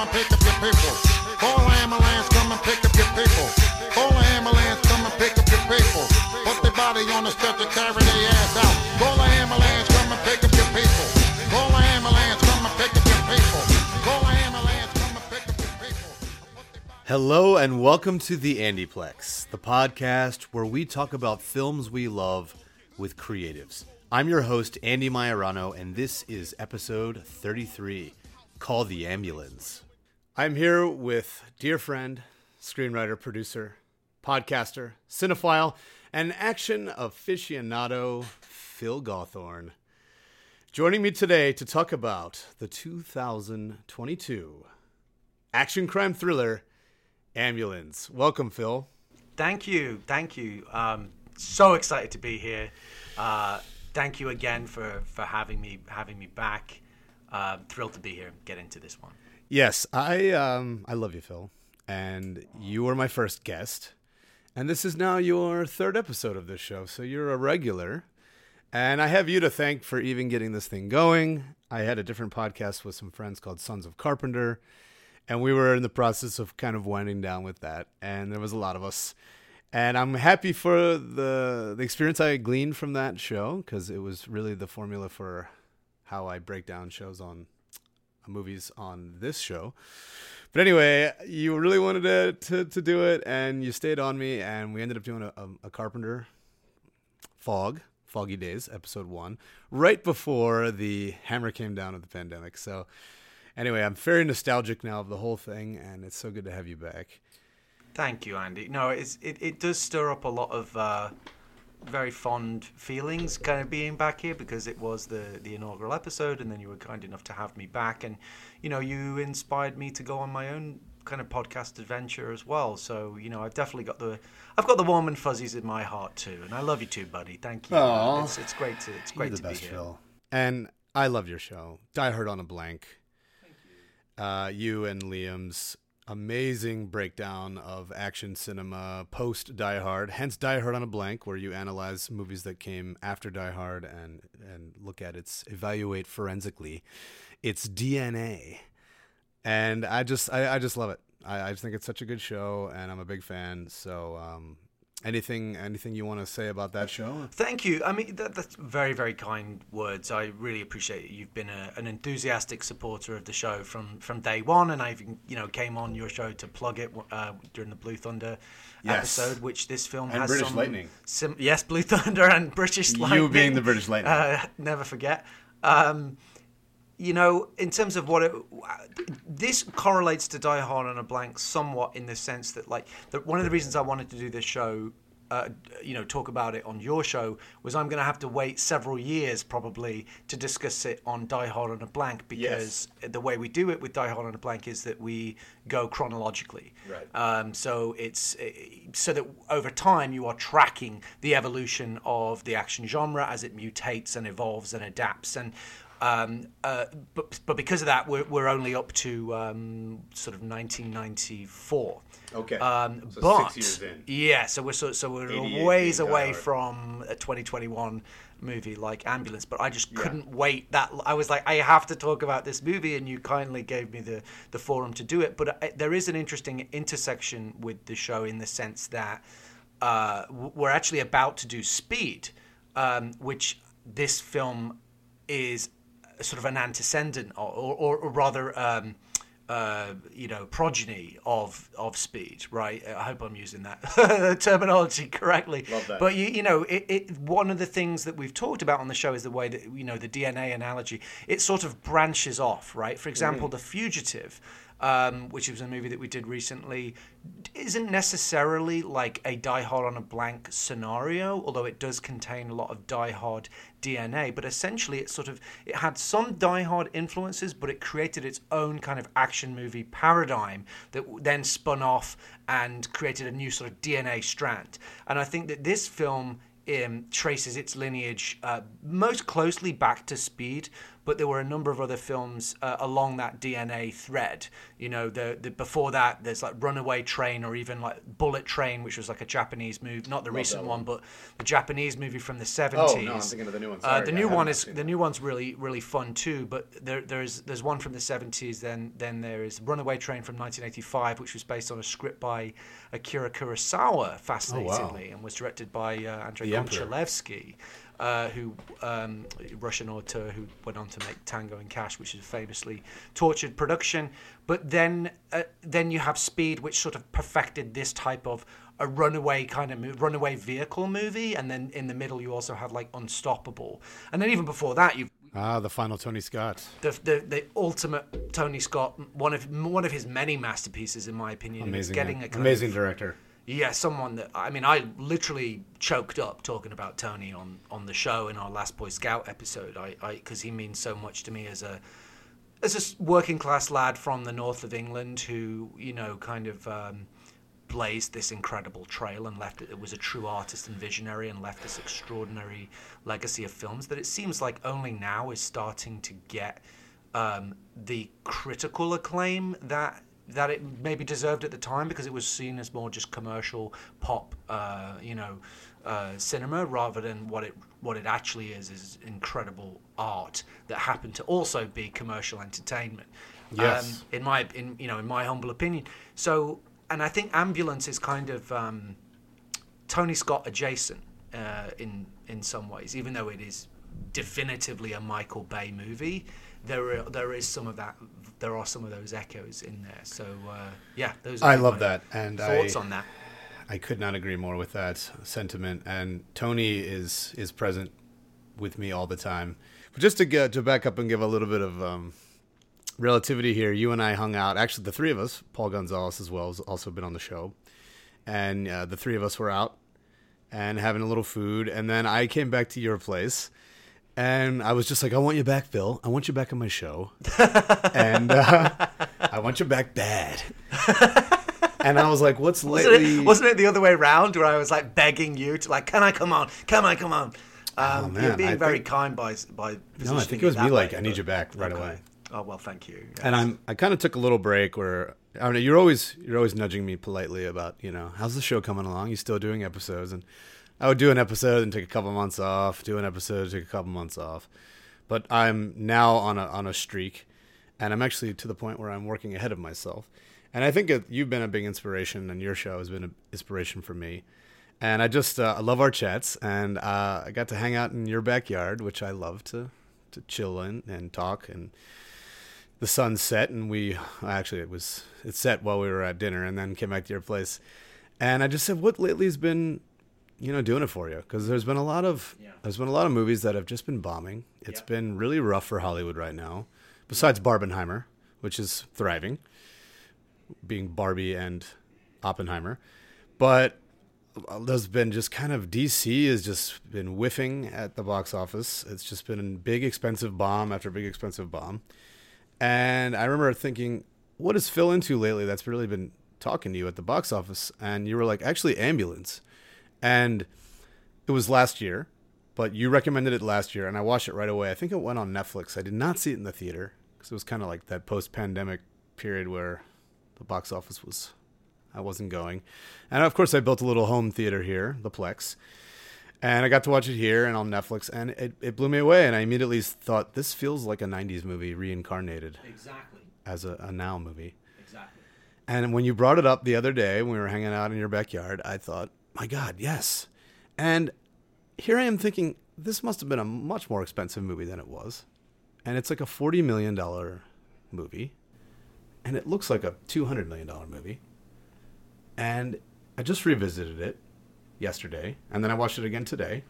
come and pick up your people. Call an ambulance, come and pick up your people. Call an ambulance, come and pick up your people. Put their body on the stretcher, carry their ass out. Call an ambulance. Hello and welcome to the Andyplex, the podcast where we talk about films we love with creatives. I'm your host, Andy Majorano, and this is episode 33 Call the Ambulance. I'm here with dear friend, screenwriter, producer, podcaster, cinephile, and action aficionado, Phil Gawthorne. Joining me today to talk about the 2022 action crime thriller Ambulance. Welcome, Phil. Thank you, thank you. Um, so excited to be here. Uh, thank you again for for having me having me back. Uh, thrilled to be here. Get into this one. Yes, I um I love you, Phil, and you were my first guest, and this is now your third episode of this show, so you're a regular. And I have you to thank for even getting this thing going. I had a different podcast with some friends called Sons of Carpenter, and we were in the process of kind of winding down with that, and there was a lot of us. And I'm happy for the the experience I gleaned from that show because it was really the formula for how I break down shows on movies on this show. But anyway, you really wanted to, to, to do it, and you stayed on me, and we ended up doing a, a, a Carpenter Fog, Foggy Days, episode one, right before the hammer came down of the pandemic. So, anyway, I'm very nostalgic now of the whole thing, and it's so good to have you back. Thank you, Andy. No, it's, it it does stir up a lot of uh, very fond feelings, kind of being back here because it was the the inaugural episode, and then you were kind enough to have me back, and you know you inspired me to go on my own kind of podcast adventure as well. So you know I've definitely got the I've got the warm and fuzzies in my heart too, and I love you too, buddy. Thank you. Aw. It's, it's great to it's You're great the to best, be here. Phil. And I love your show, Die Hard on a Blank. Thank you. Uh, you and Liam's amazing breakdown of action cinema post Die Hard, hence Die Hard on a Blank, where you analyze movies that came after Die Hard and and look at its evaluate forensically its DNA. And I just I, I just love it. I, I just think it's such a good show, and I'm a big fan. So, um, anything anything you want to say about that show? Thank you. I mean, that, that's very, very kind words. I really appreciate it. You've been a, an enthusiastic supporter of the show from, from day one, and I, even you know, came on your show to plug it uh, during the Blue Thunder Yes. episode, which this film And has British some, Lightning. Sim, yes, Blue Thunder and British Lightning. You being the British Lightning. Uh, never forget. Um, you know, in terms of what it, this correlates to Die Hard on a Blank somewhat in the sense that, like, one of the reasons I wanted to do this show, uh, you know, talk about it on your show was I'm going to have to wait several years probably to discuss it on Die Hard on a Blank because the way we do it with Die Hard on a Blank is that we go chronologically. Right. Um, so it's uh, so that over time you are tracking the evolution of the action genre as it mutates and evolves and adapts. And um, uh, but but because of that, we're, we're only up to um, sort of 1994. Okay. Um, So but six years in. yeah, so we're so, so we're a ways away from a 2021 movie like Ambulance. But I just couldn't wait. That I was like, I have to talk about this movie, and you kindly gave me the the forum to do it. But uh, there is an interesting intersection with the show in the sense that uh, we're actually about to do Speed, um, which this film is sort of an antecedent or, or, or rather um, uh, you know progeny of of speed right? I hope i'm using that terminology correctly. That. but you, you know it, it one of the things that we've talked about on the show is the way that you know the dna analogy it sort of branches off right? For example the fugitive um, which was a movie that we did recently, isn't necessarily like a Die Hard on a blank scenario, although it does contain a lot of Die Hard DNA. But essentially, it sort of it had some Die Hard influences, but it created its own kind of action movie paradigm that then spun off and created a new sort of DNA strand. And I think that this film um, traces its lineage uh, most closely back to Speed, but there were a number of other films uh, along that DNA thread. You know, the, the before that there's like Runaway Train or even like Bullet Train, which was like a Japanese movie, not the recent one, one. but the Japanese movie from the 70s. Oh, no, I'm thinking of the new one. Uh, the new one is the new one's really really fun too. But there there's there's one from the 70s. Then then there is Runaway Train from 1985, which was based on a script by Akira Kurosawa, fascinatingly, and was directed by uh, Andrei. Konchalovsky. Uh, who um, Russian author who went on to make Tango and Cash, which is a famously tortured production. But then, uh, then you have Speed, which sort of perfected this type of a runaway kind of mo- runaway vehicle movie, and then in the middle you also have like Unstoppable, and then even before that you've Ah, the final Tony Scott. the, the, the ultimate Tony Scott, one of one of his many masterpieces, in my opinion. Amazing, getting kind amazing of- director. Yeah, someone that I mean, I literally choked up talking about Tony on on the show in our last Boy Scout episode. I because he means so much to me as a as a working class lad from the north of England who you know kind of. Um, blazed this incredible trail and left it. It was a true artist and visionary and left this extraordinary legacy of films that it seems like only now is starting to get um, the critical acclaim that that it maybe deserved at the time because it was seen as more just commercial pop, uh, you know, uh, cinema rather than what it what it actually is is incredible art that happened to also be commercial entertainment. Yes. Um, in my in you know in my humble opinion. So and I think Ambulance is kind of um, Tony Scott adjacent uh, in in some ways, even though it is definitively a Michael Bay movie. There are, there is some of that. There are some of those echoes in there. So uh, yeah, those. Are I love that, and thoughts I, on that. I could not agree more with that sentiment. And Tony is is present with me all the time. But just to get to back up and give a little bit of um, relativity here, you and I hung out. Actually, the three of us, Paul Gonzalez as well, has also been on the show, and uh, the three of us were out and having a little food. And then I came back to your place. And I was just like, I want you back, Bill. I want you back on my show. and uh, I want you back bad. and I was like, what's Wasn't lately? it, wasn't it the other way around where I was like begging you to like, can I come on? Can I come on? Um, Oh, man, you're being I very think- kind by by. No, I think it was me that like, way, I need you back right okay. away. Oh well, thank you. And I'm I kind of took a little break where I mean you're always you're always nudging me politely about you know how's the show coming along? You still doing episodes? And I would do an episode and take a couple months off, do an episode, take a couple months off. But I'm now on a on a streak, and I'm actually to the point where I'm working ahead of myself. And I think it, you've been a big inspiration, and your show has been an inspiration for me. And I just uh, I love our chats, and uh, I got to hang out in your backyard, which I love to to chill in and talk and the sun set and we actually it was it set while we were at dinner and then came back to your place and i just said what lately has been you know doing it for you because there's been a lot of Yeah. there's been a lot of movies that have just been bombing It's Yeah. been really rough for hollywood right now besides barbenheimer which is thriving being barbie and oppenheimer but uh, there's been just kind of DC has just been whiffing at the box office. It's just been a big expensive bomb after big expensive bomb. And I remember thinking, what has Phil into lately that's really been talking to you at the box office? And you were like, actually, Ambulance. And it was last year, but you recommended it last year, and I watched it right away. I think it went on Netflix. I did not see it in the theater because it was kind of like that post pandemic period where the box office was I wasn't going. And of course, I built a little home theater here, the Plex. And I got to watch it here and on Netflix, and it, it blew me away. And I immediately thought, this feels like a 90s movie reincarnated exactly, as a, a now movie. exactly. And when you brought it up the other day when we were hanging out in your backyard, I thought, my God, yes. And here I am thinking, this must have been a much more expensive movie than it was. And it's like a $40 million movie. And it looks like a $200 million movie. And I just revisited it yesterday. And then I watched it again today.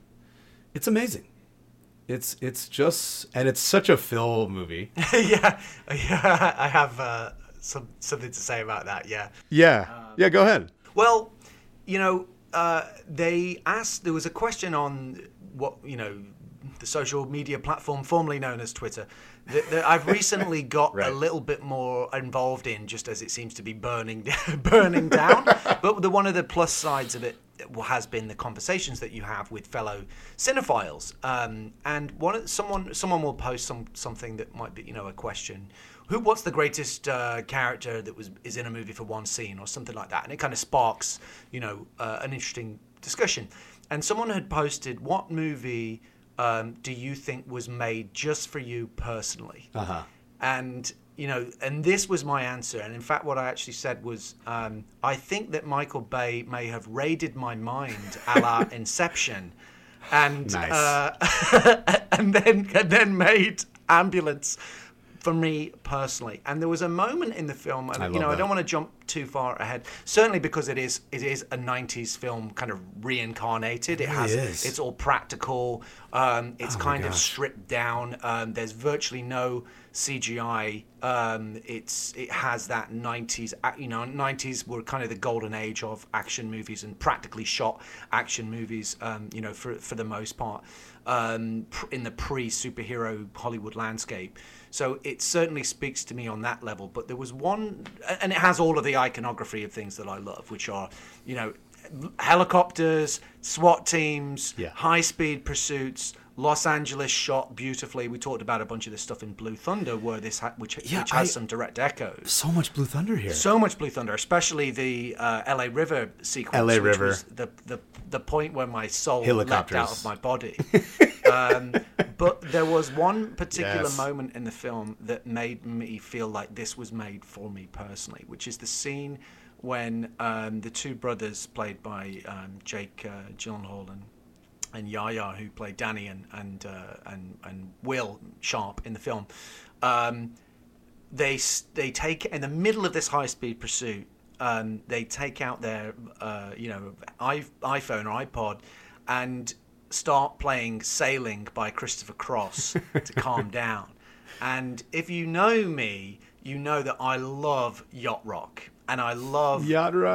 It's amazing. It's it's just and it's such a Phil movie. yeah, yeah. I have uh, some something to say about that. Yeah. Yeah. Yeah, go ahead. Well, you know, uh, they asked. There was a question on what you know, the social media platform formerly known as Twitter, that, that I've recently got Right. a little bit more involved in, just as it seems to be burning burning down. but the, one of the plus sides of it has been the conversations that you have with fellow cinephiles. Um, and one someone someone will post some something that might be you know a question. Who what's the greatest uh, character that was is in a movie for one scene or something like that, and it kind of sparks you know uh, an interesting discussion. And someone had posted, "What movie um, do you think was made just for you personally?" Uh huh. and you know and this was my answer and in fact what i actually said was um, i think that michael bay may have raided my mind a la inception and Nice. uh, and then and then made ambulance for me personally and there was a moment in the film and I you know i don't want to jump too far ahead certainly because it is it is a 90s film kind of reincarnated it, has is. it's all practical um, it's Oh kind of stripped down. Um, there's virtually no CGI. Um, it's it has that 90s. You know, 90s were kind of the golden age of action movies and practically shot action movies. Um, you know, for for the most part, um, in the pre-superhero Hollywood landscape. So it certainly speaks to me on that level. But there was one, and it has all of the iconography of things that I love, which are, you know, helicopters, SWAT teams, Yeah. high speed pursuits. Los Angeles shot beautifully. We talked about a bunch of this stuff in Blue Thunder, where this ha- which, Yeah, which has I- some direct echoes. So much Blue Thunder here. So much Blue Thunder, especially the uh, L.A. River sequence. LA River. the, the the point where my soul leapt out of my body. um, but there was one particular Yes. moment in the film that made me feel like this was made for me personally, which is the scene when um, the two brothers, played by um, Jake uh, Gyllenhaal and and Yahya, who played Danny and and uh, and and Will Sharp in the film, um, they they take in the middle of this high speed pursuit. Um, they take out their uh, you know iPhone or iPod and start playing "Sailing" by Christopher Cross to calm down. And if you know me, you know that I love yacht rock, and I love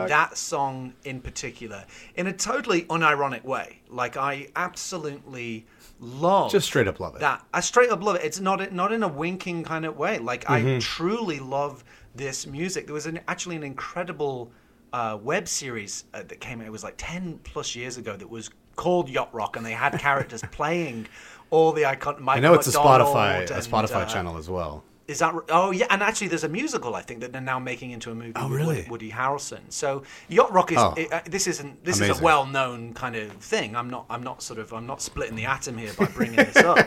that song in particular in a totally unironic way. Like I absolutely love Just straight up love it. that I straight up love it. It's not not in a winking kind of way. Like Mm-hmm. I truly love this music. There was an, actually an incredible uh, web series uh, that came out. It was like ten plus years ago. That was called Yacht Rock, and they had characters playing all the icon. I know it's a Spotify McDonald a Spotify uh, channel as well. Is that? Oh yeah, and actually, there's a musical I think that they're now making into a movie Oh, with really? Woody, Harrelson. So Yacht Rock is Oh. it, uh, this isn't this is a well-known kind of thing. I'm not I'm not sort of I'm not splitting the atom here by bringing this up.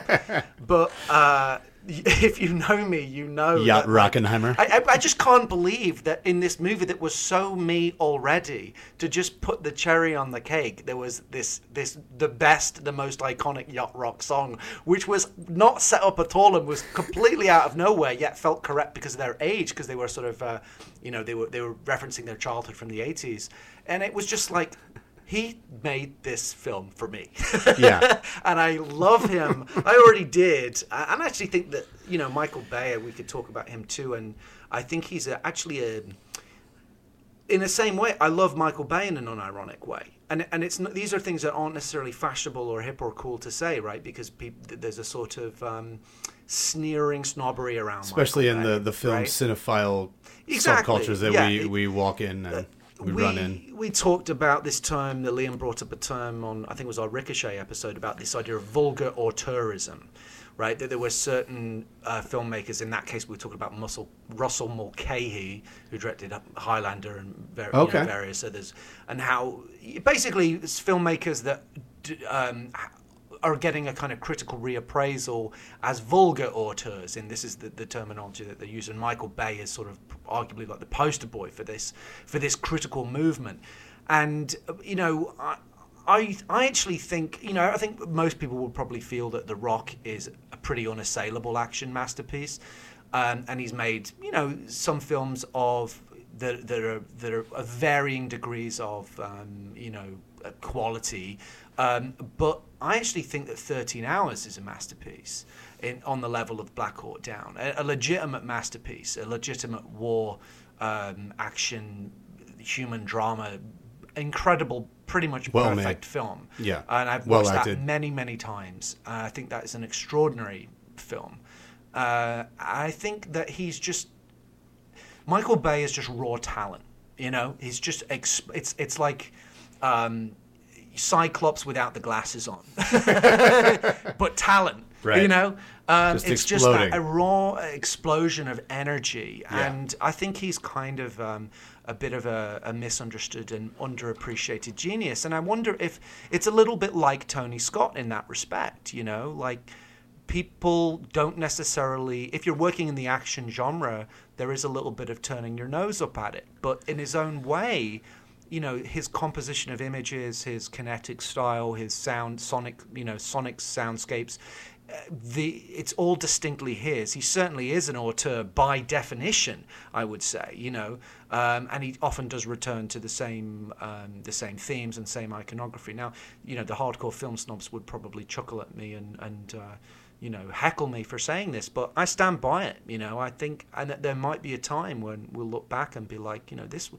but uh, if you know me, you know Yacht that, Rockenheimer. I, I, I just can't believe that in this movie that was so me already to just put the cherry on the cake there was this this the best the most iconic yacht rock song which was not set up at all and was completely out of nowhere yet felt correct because of their age because they were sort of uh, you know they were they were referencing their childhood from the 80s and it was just like he made this film for me. Yeah. and I love him. I already did. And I actually think that, you know, Michael Bay, we could talk about him too. And I think he's a, actually a. In the same way, I love Michael Bay in an unironic way, and and it's these are things that aren't necessarily fashionable or hip or cool to say, right? Because there's a sort of um, sneering snobbery around, Especially in Michael the, Bay, the film right? cinephile Exactly, subcultures that yeah, we, we walk in and we, in. We talked about this term that Liam brought up a term on, I think it was our Ricochet episode, about this idea of vulgar auteurism, right? That there were certain uh, filmmakers, in that case, we were talking about Russell, Russell Mulcahy, who directed Highlander and ver- you know, various others, and how basically filmmakers that um, are getting a kind of critical reappraisal as vulgar auteurs, and this is the, the terminology that they use. And Michael Bay is sort of arguably like the poster boy for this for this critical movement. And you know, I, I I actually think you know I think most people would probably feel that The Rock is a pretty unassailable action masterpiece, um, and he's made you know some films of that, that are that are of varying degrees of um, you know quality. Um, but I actually think that 13 Hours is a masterpiece in, on the level of Black Hawk Down, a, a legitimate masterpiece, a legitimate war um, action human drama, incredible, pretty much Well made. perfect film. Yeah. and I've Well watched that acted. many, many times. Uh, I think that is an extraordinary film. Uh, I think that he's just Michael Bay is just raw talent. You know, he's just exp- it's it's like um, Cyclops without the glasses on, but talent. Right. You know, um, Just it's just exploding. that a raw explosion of energy, Yeah. and I think he's kind of um, a bit of a, a misunderstood and underappreciated genius. And I wonder if it's a little bit like Tony Scott in that respect. You know, like people don't necessarily if you're working in the action genre there is a little bit of turning your nose up at it but in his own way you know his composition of images his kinetic style his sound sonic you know sonic soundscapes uh, the it's all distinctly his he certainly is an auteur by definition i would say you know um, and he often does return to the same um, the same themes and same iconography now you know the hardcore film snobs would probably chuckle at me and and uh, you know, heckle me for saying this, but I stand by it. You know, I think, and that there might be a time when we'll look back and be like, you know, this.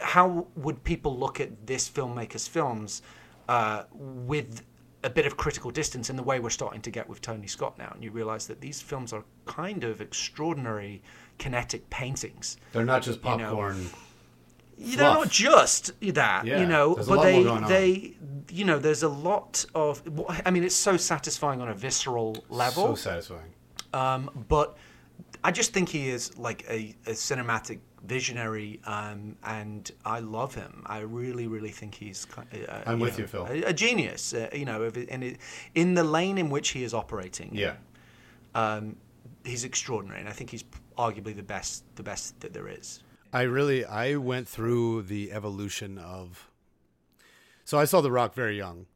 How would people look at this filmmaker's films uh, with a bit of critical distance in the way we're starting to get with Tony Scott now? And you realise that these films are kind of extraordinary kinetic paintings. They're not just You know, popcorn. they're not just that, Yeah, you know, but they more going on. they you know, there's a lot of. I mean, it's so satisfying on a visceral level. So satisfying. Um, but I just think he is like a, a cinematic visionary, um, and I love him. I really, really think he's. Uh, I'm with know, you, Phil. A, a genius, uh, you know, of it- and it, in the lane in which he is operating. Yeah. Um, he's extraordinary, and I think he's arguably the best, the best that there is. I really I went through the evolution of. So I saw The Rock very young.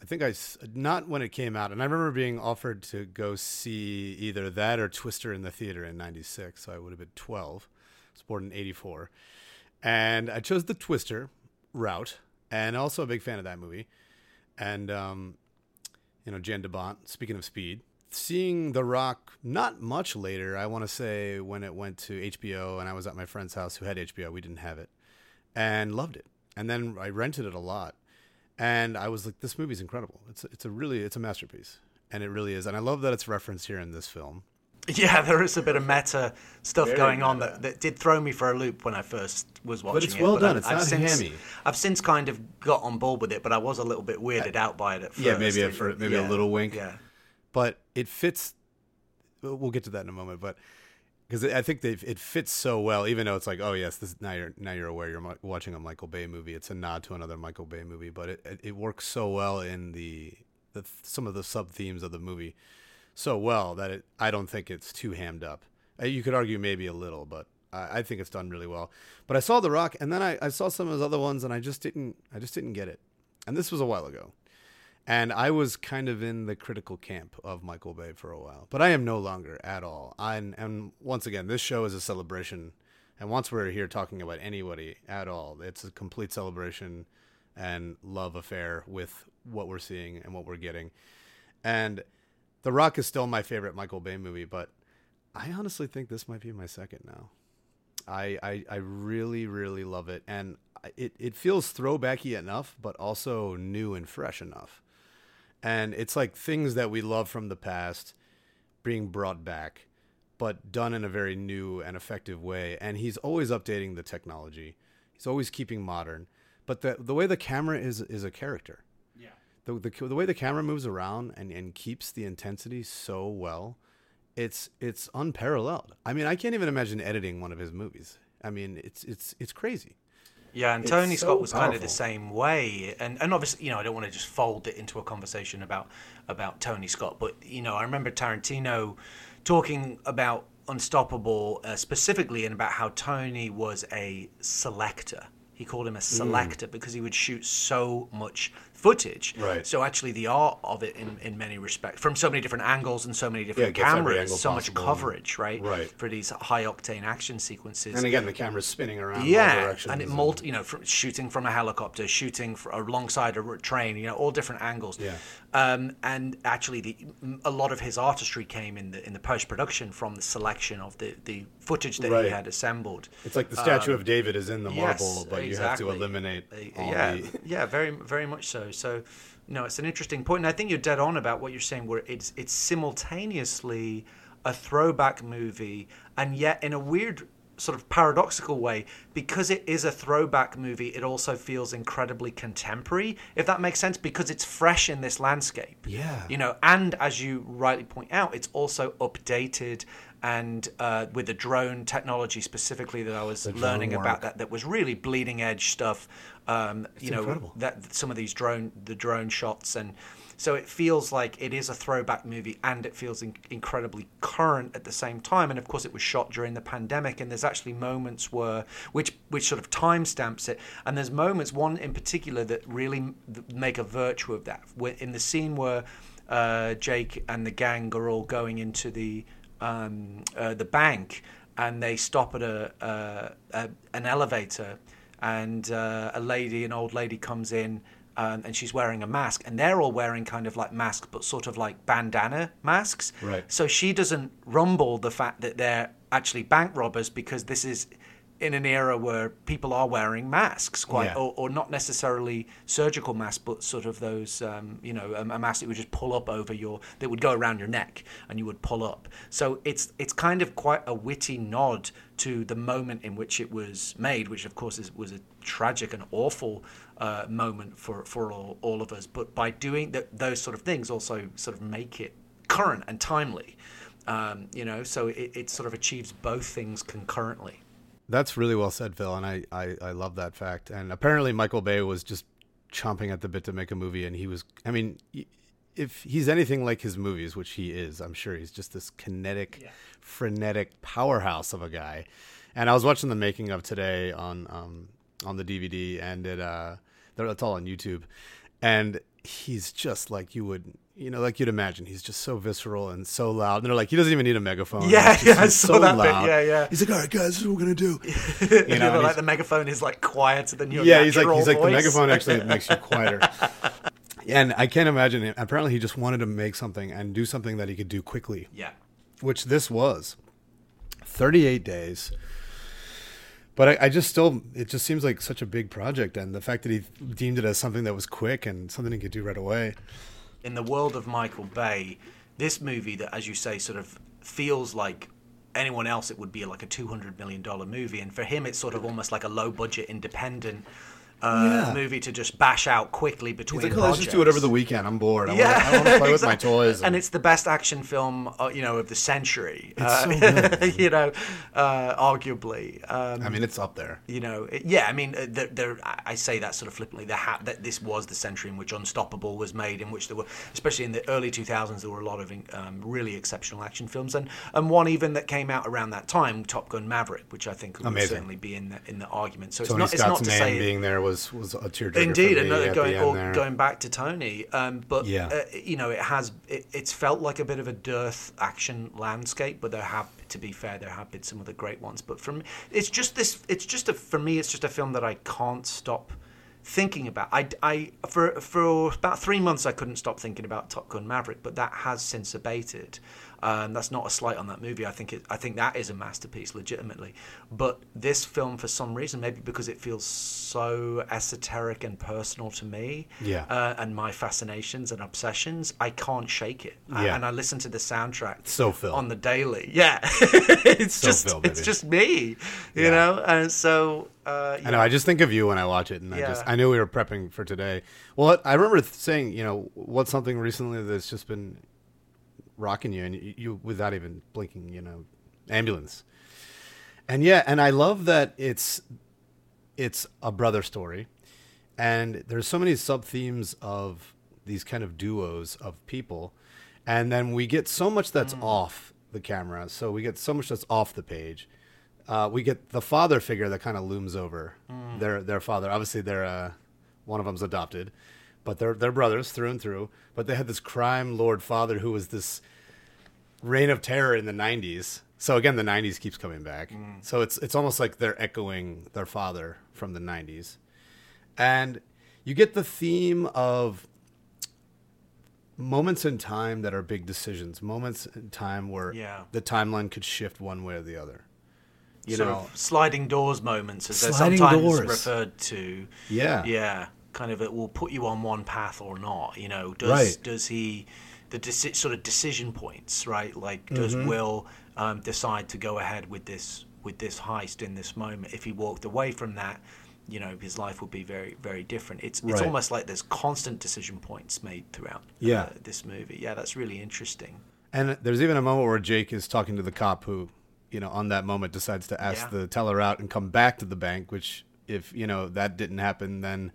I think I s- not when it came out, and I remember being offered to go see either that or Twister in the theater in '96. So I would have been 12. Was born in '84, and I chose the Twister route, and also a big fan of that movie. And um, you know, Jan DeBont. Speaking of speed, seeing The Rock not much later. I want to say when it went to HBO, and I was at my friend's house who had HBO. We didn't have it, and loved it. And then I rented it a lot, and I was like, "This movie's incredible. It's it's a really it's a masterpiece, and it really is. And I love that it's referenced here in this film. Yeah, there is a bit of meta stuff Very going on that, that did throw me for a loop when I first was watching But it's it. well done. I've, It's I've not since, hammy. I've since kind of got on board with it, but I was a little bit weirded out by it at first. Yeah, maybe at fir- maybe a little wink. Yeah. but it fits. We'll get to that in a moment, but because I think it fits so well, even though it's like, oh yes, this now you're now you're aware you're watching a Michael Bay movie. It's a nod to another Michael Bay movie, but it it, it works so well in the, the some of the sub themes of the movie so well that it I don't think it's too hammed up. Uh, You could argue maybe a little, but I, I think it's done really well. But I saw The Rock, and then I, I saw some of his other ones, and I just didn't I just didn't get it. And this was a while ago. And I was kind of in the critical camp of Michael Bay for a while, but I am no longer at all. I and once again, this show is a celebration. And once we're here talking about anybody at all, it's a complete celebration and love affair with what we're seeing and what we're getting. And The Rock is still my favorite Michael Bay movie, but I honestly think this might be my second now. I I, I really really love it, and it it feels throwbacky enough, but also new and fresh enough. And it's like things that we love from the past being brought back, but done in a very new and effective way. And he's always updating the technology. He's always keeping modern. But the the way the camera is is a character. Yeah. The, the, the way the camera moves around and, and keeps the intensity so well, it's it's unparalleled. I mean, I can't even imagine editing one of his movies. I mean, it's it's it's crazy. Yeah, and It's Tony so Scott was kind of the same way, and and obviously, you know, I don't want to just fold it into a conversation about about Tony Scott, but you know, I remember Tarantino talking about Unstoppable uh, specifically, and about how Tony was a selector. He called him a selector because he would shoot so much footage. Right. So actually, the art of it, in, in many respects, from so many different angles and so many different every cameras, so much coverage, right? Right. For these high octane action sequences And again, the camera's spinning around yeah, and it multi, you know, from shooting from a helicopter, shooting alongside a train, you know, all different angles. Yeah. Um, and actually, the a lot of his artistry came in the in the post production from the selection of the the footage that Right. he had assembled. It's like the statue of David is in the marble, Yes, but you have to eliminate Uh, all yeah, the. yeah, very, very much so. So, no, it's an interesting point, and I think you're dead on about what you're saying. Where it's it's simultaneously a throwback movie, and yet in a weird sort of paradoxical way, because it is a throwback movie, it also feels incredibly contemporary, if that makes sense, because it's fresh in this landscape. Yeah. You know, and as you rightly point out, it's also updated and uh, with the drone technology specifically that I was learning work. about that that was really bleeding edge stuff. Um, you know incredible. that some of these drone the drone shots and so it feels like it is a throwback movie and it feels in- incredibly current at the same time and of course it was shot during the pandemic and there's actually moments where which which sort of timestamps it and there's moments one in particular that really make a virtue of that in the scene where uh, Jake and the gang are all going into the um, uh, the bank and they stop at a, uh, a an elevator and uh, a lady, an old lady, comes in. Um, and she's wearing a mask, and they're all wearing kind of like masks, but sort of like bandana masks. Right. So she doesn't rumble the fact that they're actually bank robbers because this is in an era where people are wearing masks, quite, Yeah. or, or not necessarily surgical masks, but sort of those, um, you know, a, a mask that would just pull up over your, that would go around your neck and you would pull up. So it's it's kind of quite a witty nod to the moment in which it was made, which of course is, was a tragic and awful uh, moment for for all, all of us. But by doing th- those sort of things, also sort of make it current and timely. Um, you know, so it, it sort of achieves both things concurrently. That's really well said, Phil, and I, I, I love that fact. And apparently, Michael Bay was just chomping at the bit to make a movie, and he was. I mean, if he's anything like his movies, which he is, I'm sure he's just this kinetic, frenetic powerhouse of a guy. And I was watching the making of today on um, on the DVD, and it uh, it's all on YouTube, and he's just like you would. You know, like you'd imagine, he's just so visceral and so loud. And they're like, he doesn't even need a megaphone. Yeah, just- yeah, I he's saw that bit. Yeah, yeah. He's like, all right, guys, this is what we're gonna do. You know, like the megaphone is like quieter than your yeah, he's like he's like the megaphone actually makes you quieter. And I can't imagine it. Apparently, he just wanted to make something and do something that he could do quickly, Yeah, which this was. Thirty-eight days. But I, I just still, it just seems like such a big project, and the fact that he deemed it as something that was quick and something he could do right away. In the world of Michael Bay, this movie that, as you say, sort of feels like anyone else, it would be like a two hundred million dollar movie, and for him, it's sort of almost like a low budget independent. Uh, Yeah. movie to just bash out quickly between like, oh, let's just do it over the weekend. I'm bored. I Yeah, want, I want to play with my toys. and it's the best action film, uh, you know, of the century. uh, so good. you know, uh, arguably. Um, I mean, it's up there. you know, it- yeah. I mean, uh, there, there, I say that sort of flippantly. There ha- that this was the century in which Unstoppable was made, in which there were, especially in the early 2000s, there were a lot of um, really exceptional action films, and and one even that came out around that time, Top Gun Maverick, which I think would Amazing. certainly be in the in the argument. So Tony it's not it's not to name say being there was was a tearjerker. Indeed, for me another going or going back to Tony, um, but Yeah. uh, you know, it has it, it's felt like a bit of a dearth action landscape. But there have, to be fair, there have been some of the great ones. But from it's just this, it's just a for me, it's just a film that I can't stop thinking about. I, I for for about three months I couldn't stop thinking about Top Gun Maverick, but that has since abated. Um, that's not a slight on that movie. I think it, I think that is a masterpiece, legitimately. But this film, for some reason, maybe because it feels so esoteric and personal to me, Yeah. uh, and my fascinations and obsessions, I can't shake it. I- and I listen to the soundtrack So Phil. on the daily. Yeah, it's So just Phil, it's just me, you Yeah. know. And so uh, I know. I just think of you when I watch it, and I just I knew we were prepping for today. Well, I remember saying, you know, what's something recently that's just been rocking you, and you, you without even blinking, you know, ambulance. And yeah, and I love that it's it's a brother story, and there's so many sub themes of these kind of duos of people, and then we get so much that's off the camera. So we get so much that's off the page. Uh, we get the father figure that kind of looms over their their father. Obviously, they're uh, one of them's adopted, but they're they're brothers through and through. But they had this crime lord father who was this reign of terror in the 90s. So again, the 90s keeps coming back. Mm. So it's it's almost like they're echoing their father from the 90s. And you get the theme of moments in time that are big decisions, moments in time where Yeah. the timeline could shift one way or the other. You sort know, of sliding doors moments, as they're sometimes doors. referred to. Yeah. yeah, kind of it will put you on one path or not. You know, does Right. does he the deci- sort of decision points, right? Like, does Will um, decide to go ahead with this with this heist in this moment? If he walked away from that, you know, his life would be very very different. It's it's Right. almost like there's constant decision points made throughout Yeah. uh, this movie. Yeah, that's really interesting. And there's even a moment where Jake is talking to the cop who, you know, on that moment decides to ask Yeah. the teller out and come back to the bank. Which, if you know that didn't happen, then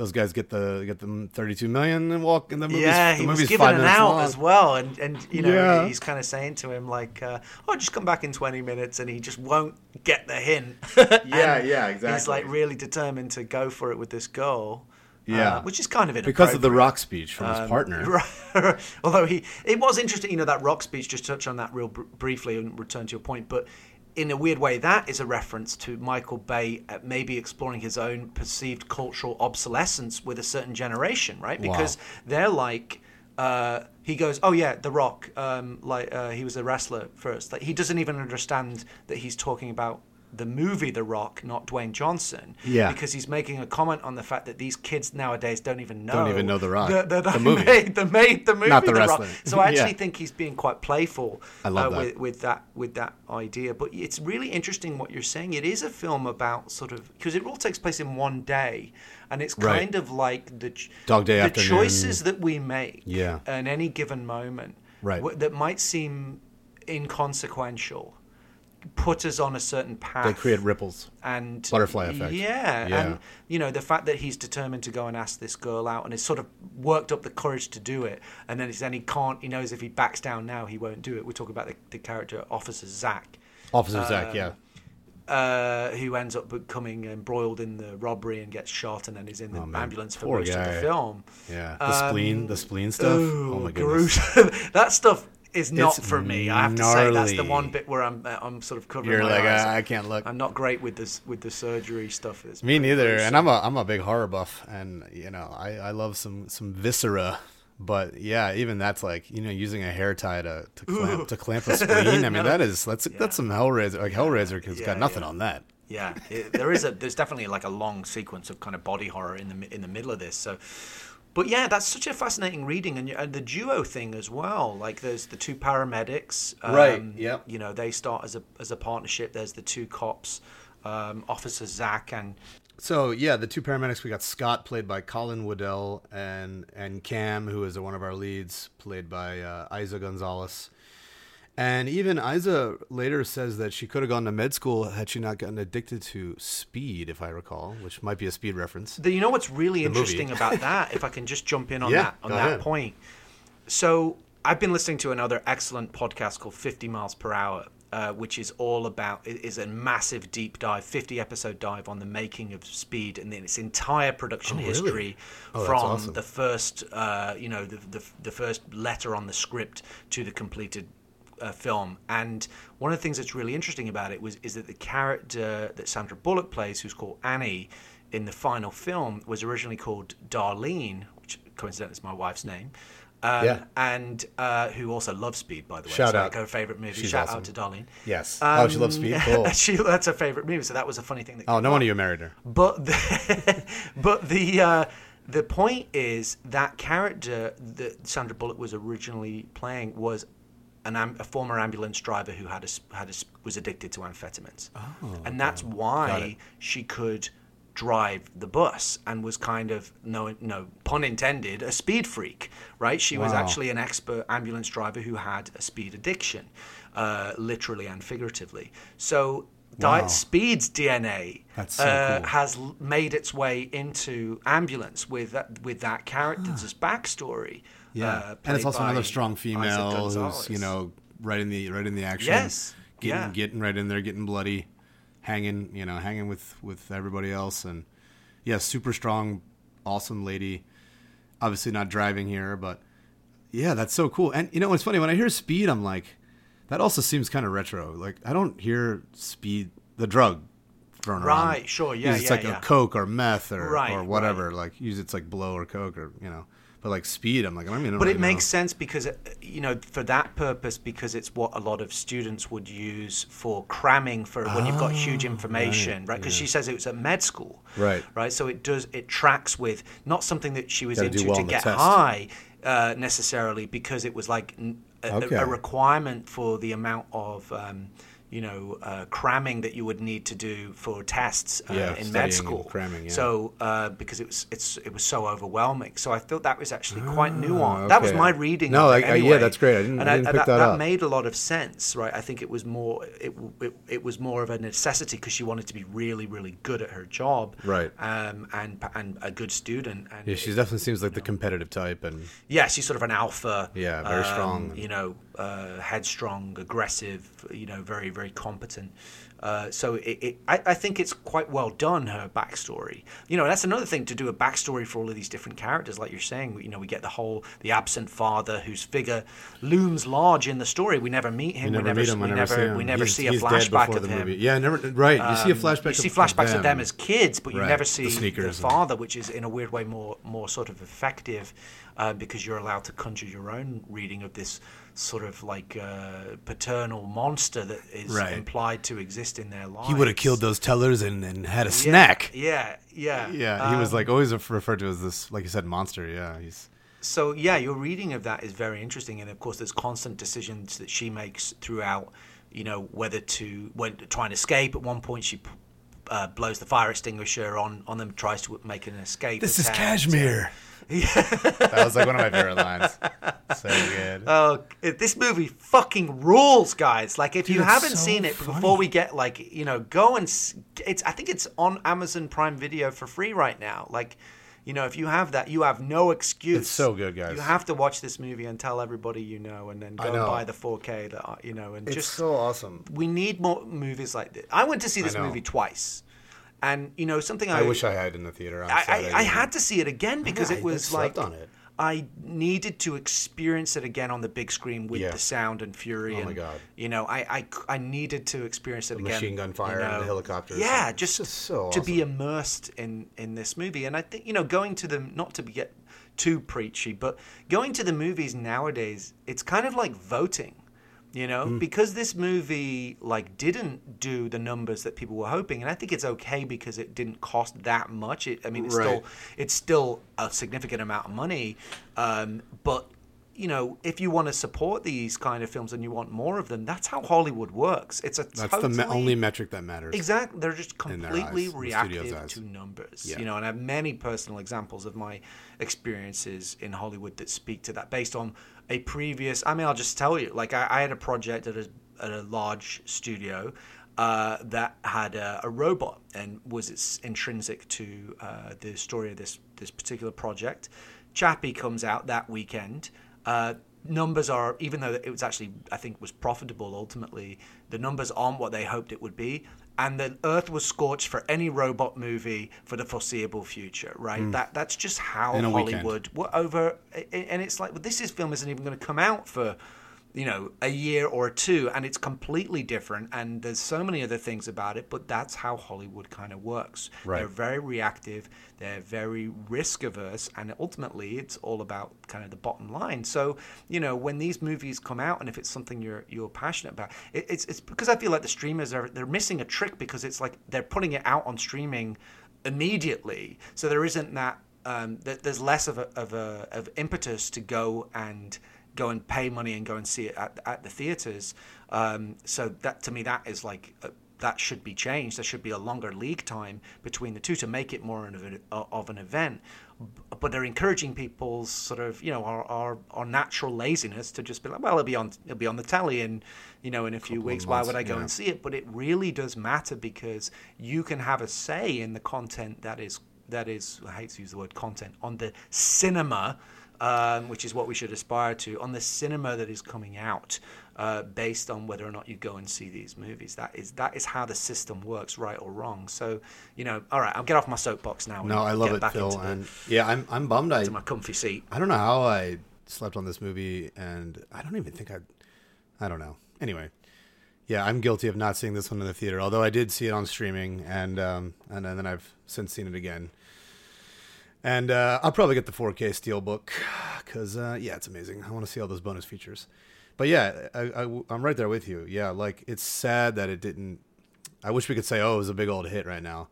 those guys get the get them 32 million and walk. in the movie's, yeah, the he was movie's giving it out long. as well, and and you know Yeah. he's kind of saying to him like, uh, "Oh, just come back in twenty minutes," and he just won't get the hint. Yeah, yeah, He's like really determined to go for it with this girl. Yeah. uh, which is kind of inappropriate. because of the rock speech from his Um, partner. Right. Although he, it was interesting, you know, that rock speech. Just touch on that real br- briefly and return to your point. But in a weird way, that is a reference to Michael Bay uh, maybe exploring his own perceived cultural obsolescence with a certain generation, right? Wow. Because they're like. Uh, he goes, oh yeah, The Rock. Um, like uh, he was a wrestler first. Like he doesn't even understand that he's talking about the movie The Rock, not Dwayne Johnson. Yeah. Because he's making a comment on the fact that these kids nowadays don't even know Don't even know The Rock. that- that The I movie. made the made the movie Not the Rock. So I actually Yeah. think he's being quite playful I love uh, that. with with that with that idea. But it's really interesting what you're saying. It is a film about sort of because it all takes place in one day, and it's Right. kind of like the Dog Day the Afternoon. choices that we make Yeah. in any given moment Right. wh- that might seem inconsequential put us on a certain path They create ripples. and Butterfly effect. Yeah, Yeah. and you know the fact that he's determined to go and ask this girl out, and has sort of worked up the courage to do it, and then, he's, then he can't. He knows if he backs down now, he won't do it. We're talking about the, the character Officer Zach, Officer Zach, Um, yeah. uh, who ends up becoming embroiled in the robbery and gets shot, and then is in the Oh, ambulance for Poor most of the film. Yeah. The spleen, the spleen stuff. Ooh, oh my goodness. that stuff is not It's for me. I have to say that's the one bit where I'm uh, I'm sort of covering You're my like, eyes. "Ah, I can't look. I'm not great with this with the surgery stuff. It's Me neither. gruesome. And I'm a I'm a big horror buff, and you know I, I love some some viscera, but yeah, even that's like you know using a hair tie to to clamp, to clamp a spleen. I mean that is that's that's some Hellraiser like Hellraiser has Yeah, got nothing yeah. on that. Yeah, it, there is a there's definitely like a long sequence of kind of body horror in the in the middle of this. So, but yeah, that's such a fascinating reading, and, and the duo thing as well. Like there's the two paramedics, um, Right, yep. You know, they start as a as a partnership. There's the two cops, um, Officer Zach and So yeah, the two paramedics we got Scott played by Colin Woodell and and Cam, who is one of our leads, played by uh, Eiza Gonzalez. And even Eiza later says that she could have gone to med school had she not gotten addicted to speed, if I recall, which might be a speed reference. The, you know what's really movie. interesting about that? If I can just jump in on Yeah, that on that ahead. point. So I've been listening to another excellent podcast called 50 Miles Per Hour, uh, which is all about is a massive deep dive, 50 episode dive on the making of Speed and then its entire production Oh, really? history Oh, from awesome. the first, uh, you know, the, the the first letter on the script to the completed uh, film. And one of the things that's really interesting about it was is that the character that Sandra Bullock plays, who's called Annie, in the final film, was originally called Darlene, which coincidentally is my wife's name. Um, Yeah. And uh, who also loves Speed, by the way. Shout so out. Like her favorite movie. She's Shout awesome. out to Darlene. Yes. oh, she loves Um, speed. Cool. she, that's her favorite movie. So that was a funny thing. That Oh, no wonder you married her. But the, but the uh, the point is that character that Sandra Bullock was originally playing was an am- a former ambulance driver who had a, had a, was addicted to amphetamines, and that's Oh, why she could drive the bus and was kind of no no pun intended a speed freak right she was actually an expert ambulance driver who had a speed addiction uh, literally and figuratively so Wow. Speed's dna so uh, cool. has made its way into ambulance with that with that character's backstory. Yeah, uh, and it's also another strong female who's you know right in the right in the action. Yes, getting yeah. getting right in there, getting bloody, hanging you know hanging with with everybody else, and yeah, super strong, awesome lady. Obviously not driving here, but yeah, that's so cool. And you know what's funny when I hear speed, I'm like, that also seems kind of retro. Like I don't hear speed, the drug thrown around. Right, sure, yeah, it's yeah, like yeah. a coke or meth or Right, or whatever. Like use it's like blow or coke or you know. But like speed, I'm like I don't even. But really it makes know. sense because, uh, you know, for that purpose, because it's what a lot of students would use for cramming for when you've got huge information, right? Because she says it was at med school, Right. Right. So it does it tracks with not something that she was into well to get high. uh, necessarily because it was like a, Okay. a requirement for the amount of um, you know uh, cramming that you would need to do for tests uh, Yeah, in med school. cramming, yeah. So uh, because it was it's it was so overwhelming. So I thought that was actually quite nuanced. That was my reading. No, like, uh, yeah, that's great. I didn't- and I didn't pick that, that up. made a lot of sense, right? I think it was more it it, it was more of a necessity because she wanted to be really really good at her job, Right. Um, and and a good student. And Yeah, she definitely seems like the competitive type, and yeah, she's sort of an alpha. Yeah, very um, strong. You know, uh, headstrong, aggressive. You know, very very competent. Uh, so it, it, I, I think it's quite well done her backstory. You know, that's another thing to do a backstory for all of these different characters, like you're saying. You know, we get the whole the absent father whose figure looms large in the story. We never meet him. we never we meet him. we never, never see him. we never He's- see a flashback of the him. movie. Yeah, never. Right, you see a Um, flashback. You see flashbacks of them. them as kids, but you Right, never see the, and- father, which is in a weird way more more sort of effective uh, because you're allowed to conjure your own reading of this sort of like uh, paternal monster that is Right. implied to exist in their lives. He would have killed those tellers and, and had a Yeah, snack. Yeah, yeah, Yeah, he was Um, like always referred to as this, like you said, monster. Yeah, he's So yeah, your reading of that is very interesting, and of course, there's constant decisions that she makes throughout. You know whether to when try and escape. At one point, she uh, blows the fire extinguisher on on them, tries to make an escape. this is attempt. That was like one of my favorite lines. So good. Oh, this movie fucking rules, guys! Like, if you Dude, it's haven't so seen it funny. before we get like, you know, go and it's. I think it's on Amazon Prime Video for free right now. Like, you know, if you have that, you have no excuse. It's so good, guys. You have to watch this movie and tell everybody you know, and then go and buy the 4K that you know, and it's just so awesome. we need more movies like this. I went to see this movie twice, and you know something I, I wish I had in the theater. I, I, I had to see it again because I- it was like it. I needed to experience it again on the big screen with Yeah. the sound and fury. Oh my God. You know, I I needed to experience it The again. machine gun fire you and the helicopters. Yeah, just, just so to be immersed in in this movie, and I think you know going to the not to get too preachy, but going to the movies nowadays, it's kind of like voting. You know, Hmm. because this movie like didn't do the numbers that people were hoping, and I think it's okay because it didn't cost that much. It, I mean, it's Right. still it's still a significant amount of money, um, but you know, if you want to support these kind of films and you want more of them, that's how Hollywood works. It's a That's totally, the me- only metric that matters. Exactly, they're just completely eyes, reactive to numbers. Yeah. You know, and I have many personal examples of my experiences in Hollywood that speak to that, based on a previous. I mean, I'll just tell you, like I, I had a project at a at a large studio. Uh, that had a, a robot and was its intrinsic to uh, the story of this this particular project. Chappie comes out that weekend. Uh, numbers are even though it was actually I think was profitable ultimately, the numbers aren't what they hoped it would be, and the earth was scorched for any robot movie for the foreseeable future. Right? Mm. That that's just how a weekend. Hollywood were over, and it's like well, this is film isn't even going to come out for you know a year or two and it's completely different and there's so many other things about it but that's how hollywood kind of works. Right. they're very reactive they're very risk averse and ultimately it's all about kind of the bottom line. So you know when these movies come out and if it's something you're you're passionate about it, it's it's because i feel like the streamers are they're missing a trick because it's like they're putting it out on streaming immediately. So there isn't that um, th- there's less of a, of a of impetus to go and go and pay money and go and see it at, at the theaters. Um, so that to me, that is like uh, that should be changed. There should be a longer league time between the two to make it more of an, of an event. But they're encouraging people's sort of you know our, our, our natural laziness to just be like, well, it'll be on it'll be on the telly and you know in a few weeks. Why would I go yeah. and see it? But it really does matter because you can have a say in the content that is that is I hate to use the word content on the cinema um, which is what we should aspire to, on the cinema that is coming out, uh, based on whether or not you go and see these movies. That is that is how the system works, right or wrong. So, you know, all right, I'll get off my soapbox now. No, I love get it, back Phil. the- And yeah, I'm I'm bummed. I to my comfy seat. I don't know how I slept on this movie, and I don't even think I. I don't know. Anyway, yeah, I'm guilty of not seeing this one in the theater. Although I did see it on streaming, and um, and, then I've since seen it again. And uh, I'll probably get the 4K Steelbook because uh, yeah, it's amazing. I want to see all those bonus features. But yeah, I, I, I'm right there with you. Yeah, like it's sad that it didn't. I wish we could say, oh, it was a big old hit right now.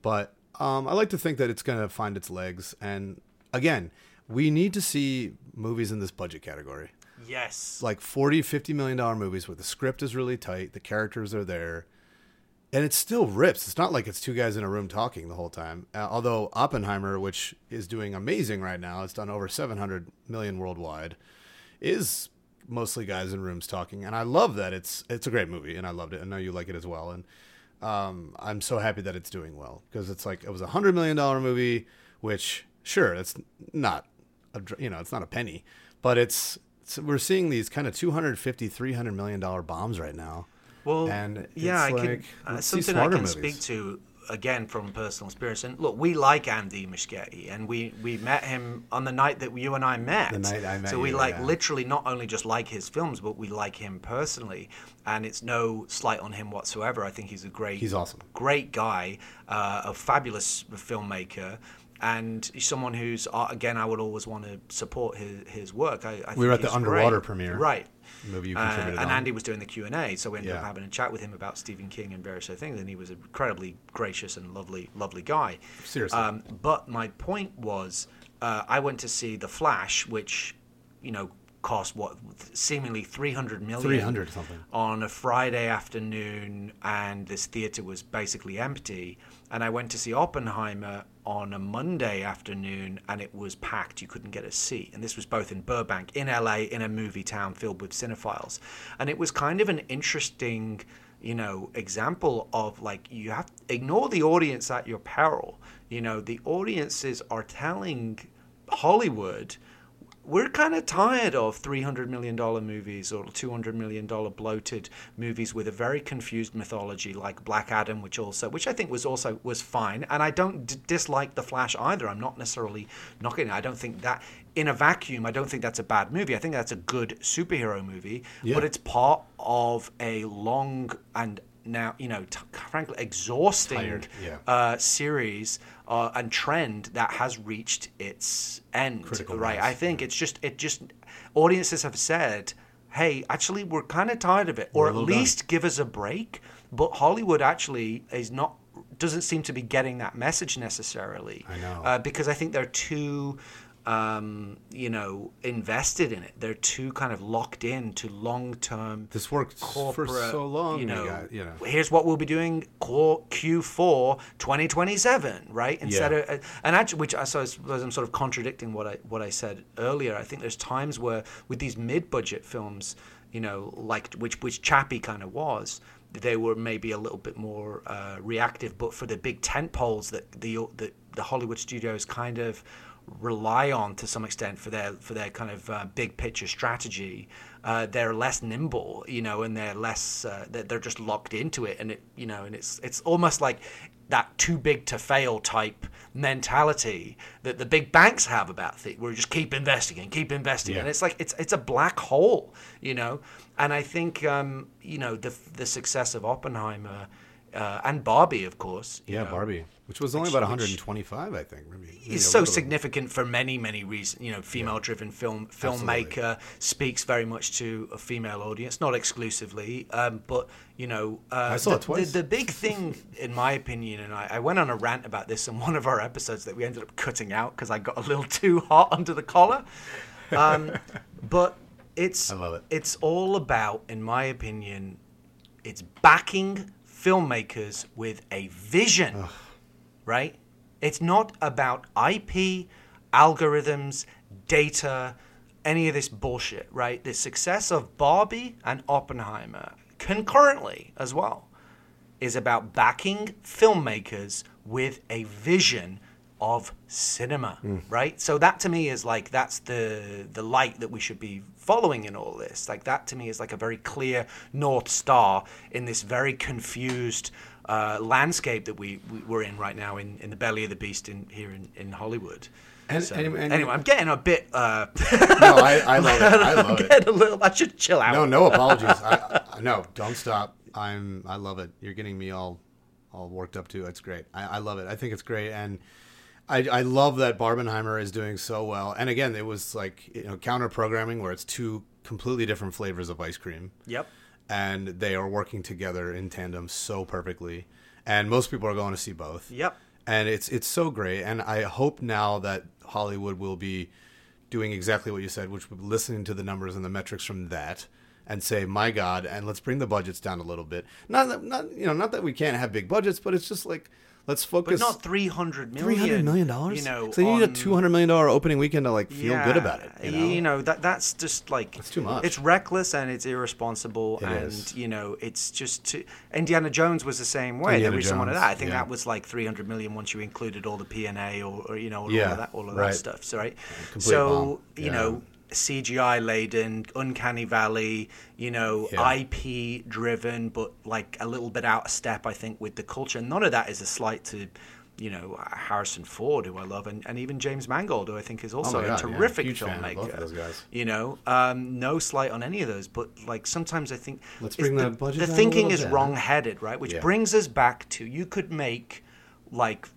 But um, I like to think that it's going to find its legs. And again, we need to see movies in this budget category. Yes. Like 40, 50 million dollar movies where the script is really tight, the characters are there, and it still rips. It's not like it's two guys in a room talking the whole time. Uh, although Oppenheimer, which is doing amazing right now, it's done over 700 million worldwide, is mostly guys in rooms talking, and I love that. It's it's a great movie, and I loved it. I know you like it as well, and um, I'm so happy that it's doing well because it's like it was a hundred million dollar movie, which sure it's not, a, you know, it's not a penny, but it's, it's we're seeing these kind of 250 300 million dollar bombs right now. Well, and yeah, I can. Uh, something I can smarter speak to again from personal experience. And look, we like Andy Muschietti, and we we met him on the night that you and I met. The night I met So we you, like yeah. literally not only just like his films, but we like him personally. And it's no slight on him whatsoever. I think he's a great. He's awesome. Great guy, uh, a fabulous filmmaker. And someone who's uh, again, I would always want to support his, his work. I, I We were at the Underwater great. premiere. right? Movie you Uh, and on. Andy was doing the Q and A, so we ended up having a chat with him about Stephen King and various other things, and he was an incredibly gracious and lovely, lovely guy. Seriously. Um, but my point was, uh, I went to see The Flash, which, you know, cost what seemingly 300 million 300 something. on a Friday afternoon, and this theater was basically empty. And I went to see Oppenheimer on a Monday afternoon, and it was packed. You couldn't get a seat. And this was both in Burbank, in LA, in a movie town filled with cinephiles. And it was kind of an interesting, you know, example of like you have to ignore the audience at your peril. You know, the audiences are telling Hollywood we're kind of tired of $300 million movies or $200 million bloated movies with a very confused mythology like black adam which also which i think was also was fine and i don't d- dislike the flash either i'm not necessarily knocking it i don't think that in a vacuum i don't think that's a bad movie i think that's a good superhero movie Yeah. but it's part of a long and now you know t- frankly exhausting yeah. uh, series uh, and trend that has reached its end. Critical right? mass, I think it's just it just audiences have said, "Hey, actually, we're kind of tired of it, or at little done." least give us a break." But Hollywood actually is not doesn't seem to be getting that message necessarily. I know. uh, because I think they're too. Um, you know, invested in it. They're too kind of locked in to long-term This worked for so long. You know, guys, you know. here's what we'll be doing core Q4 2027, right? Instead Yeah. of and actually, which I suppose I'm sort of contradicting what I what I said earlier. I think there's times where with these mid-budget films, you know, like which which Chappie kind of was. They were maybe a little bit more uh, reactive, but for the big tent poles that the, the the Hollywood studios kind of rely on to some extent for their for their kind of uh, big picture strategy. Uh, they're less nimble, you know, and they're less uh, they're, just locked into it, and it you know, and it's it's almost like that too big to fail type mentality that the big banks have about things. We're just keep investing and keep investing, Yeah. and it's like it's it's a black hole, you know. And I think um, you know the the success of Oppenheimer uh, and Barbie, of course. Yeah, know, Barbie, which was only Which- about 125, I think. Maybe, maybe is so little significant for many many reasons you know female driven film filmmaker speaks very much to a female audience not exclusively um, but you know uh, I saw the, it twice. The, the big thing in my opinion and I, I went on a rant about this in one of our episodes that we ended up cutting out because i got a little too hot under the collar um, but it's I love it. it's all about in my opinion it's backing filmmakers with a vision right? It's not about IP, algorithms, data, any of this bullshit, right? The success of Barbie and Oppenheimer concurrently as well is about backing filmmakers with a vision of cinema, right? So that to me is like that's the the light that we should be following in all this. Like that to me is like a very clear north star in this very confused uh, landscape that we, we we're in right now in, in the belly of the beast in here in, in Hollywood. And- So, and- and- anyway, I'm getting a bit. Uh, No, I, I love it. I I'm love it. getting a little. I should chill out. No, no apologies. I, I, no, don't stop. I'm. I love it. You're getting me all, all worked up too. It's great. I, I love it. I think it's great, and I, I love that Barbenheimer is doing so well. And again, it was like you know counter programming where it's two completely different flavors of ice cream. Yep. and they are working together in tandem so perfectly. And most people are going to see both. Yep. And it's it's so great. And I hope now that Hollywood will be doing exactly what you said, which would listening to the numbers and the metrics from that, and say, "My God," and let's bring the budgets down a little bit. Not that, not you know, not that we can't have big budgets, but it's just like let's focus. but not three hundred million. Three hundred million dollars. You know, so you need a two hundred million dollar opening weekend to like feel good about it. You know, that that's just like It's too much. It's reckless and it's irresponsible, It and is. you know, it's just too, Indiana Jones was the same way. Indiana the recent one of that, I think yeah. that was like three hundred million once you included all the P and A or, or you know all Yeah, of that all of right. that stuff. So right, Complete so bomb. you Yeah. know. CGI laden, uncanny valley, you know, Yeah. IP driven, but like a little bit out of step, I think, with the culture. None of that is a slight to, you know, Harrison Ford, who I love, and, and even James Mangold, who I think is also Oh my a God, yeah. terrific fan filmmaker. both of those guys. You know, um, no slight on any of those, but like sometimes I think Let's bring the, budget the thinking is bit. wrong-headed, right? Which Yeah. brings us back to you could make like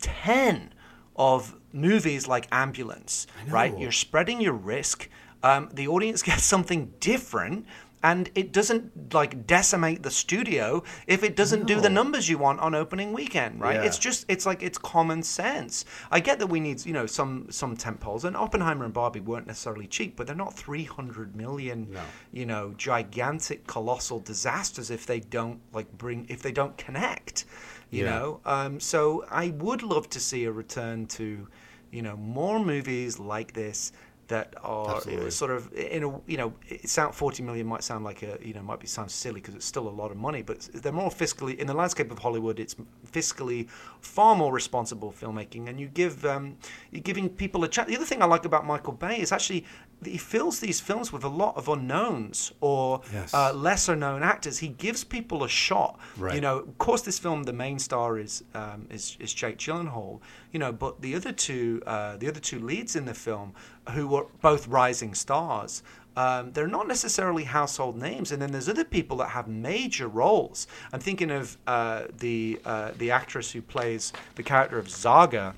ten of movies like Ambulance, right? You're spreading your risk. Um, the audience gets something different. And it doesn't like decimate the studio if it doesn't do the numbers you want on opening weekend, right? Yeah. It's just it's like it's common sense. I get that we need you know some some tent poles, and Oppenheimer and Barbie weren't necessarily cheap, but they're not three hundred million, No. you know, gigantic, colossal disasters if they don't like bring if they don't connect, you Yeah. know. Um, so I would love to see a return to, you know, more movies like this that are Absolutely. sort of in a you know it sound 40 million might sound like a you know might be sound silly because it's still a lot of money but they're more fiscally in the landscape of Hollywood it's fiscally far more responsible filmmaking and you give um, you're giving people a chance the other thing I like about Michael Bay is actually he fills these films with a lot of unknowns or Yes. uh, lesser known actors. He gives people a shot. Right. you know of course this film the main star is um, is, is Jake Gyllenhaal you know but the other two uh, the other two leads in the film who were both rising stars um, they're not necessarily household names. And then there's other people that have major roles. I'm thinking of uh, the uh, the actress who plays the character of Zaga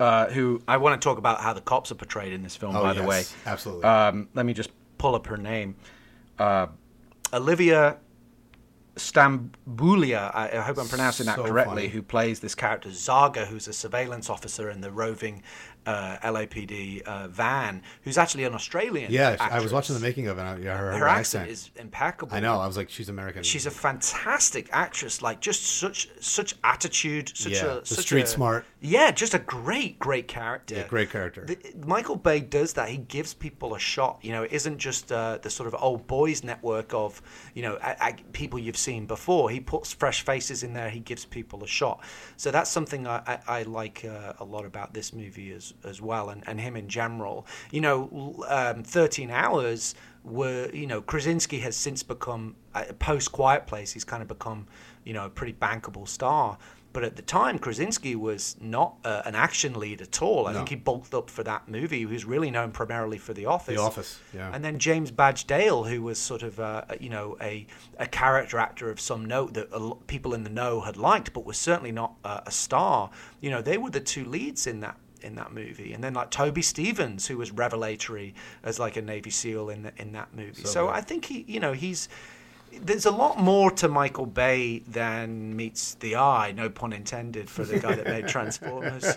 uh, who I want to talk about how the cops are portrayed in this film Oh, by the way absolutely. um, let me just pull up her name. Uh, Olivia Stambouliah, I, I hope I'm pronouncing that correctly, funny. who plays this character Zaga, who's a surveillance officer in the roving uh, LAPD uh, van, who's actually an Australian. yeah, I was watching the making of it. I, yeah, her, Her accent is impeccable. I know. I was like, she's American. She's a fantastic actress, like just such such attitude, such Yeah, a such street a- smart. Yeah, just a great, great character. Yeah, great character. The- Michael Bay does that. He gives people a shot. You know, it isn't just uh, the sort of old boys network of you know a, a- people you've seen before. He puts fresh faces in there. He gives people a shot. So that's something I, I, I like uh, a lot about this movie as as well, and, and him in general. You know, um, Thirteen Hours were you know Krasinski has since become uh, post Quiet Place. He's kind of become you know a pretty bankable star. But at the time, Krasinski was not uh, an action lead at all. I No. think he bulked up for that movie. He was really known primarily for The Office. The Office, yeah. And then James Badge Dale, who was sort of, uh, you know, a, a character actor of some note that people in the know had liked, but was certainly not uh, a star. You know, they were the two leads in that in that movie. And then like Toby Stephens, who was revelatory as like a Navy SEAL in the, in that movie. So So. I think he, you know, he's there's a lot more to Michael Bay than meets the eye. No pun intended for the guy that made Transformers.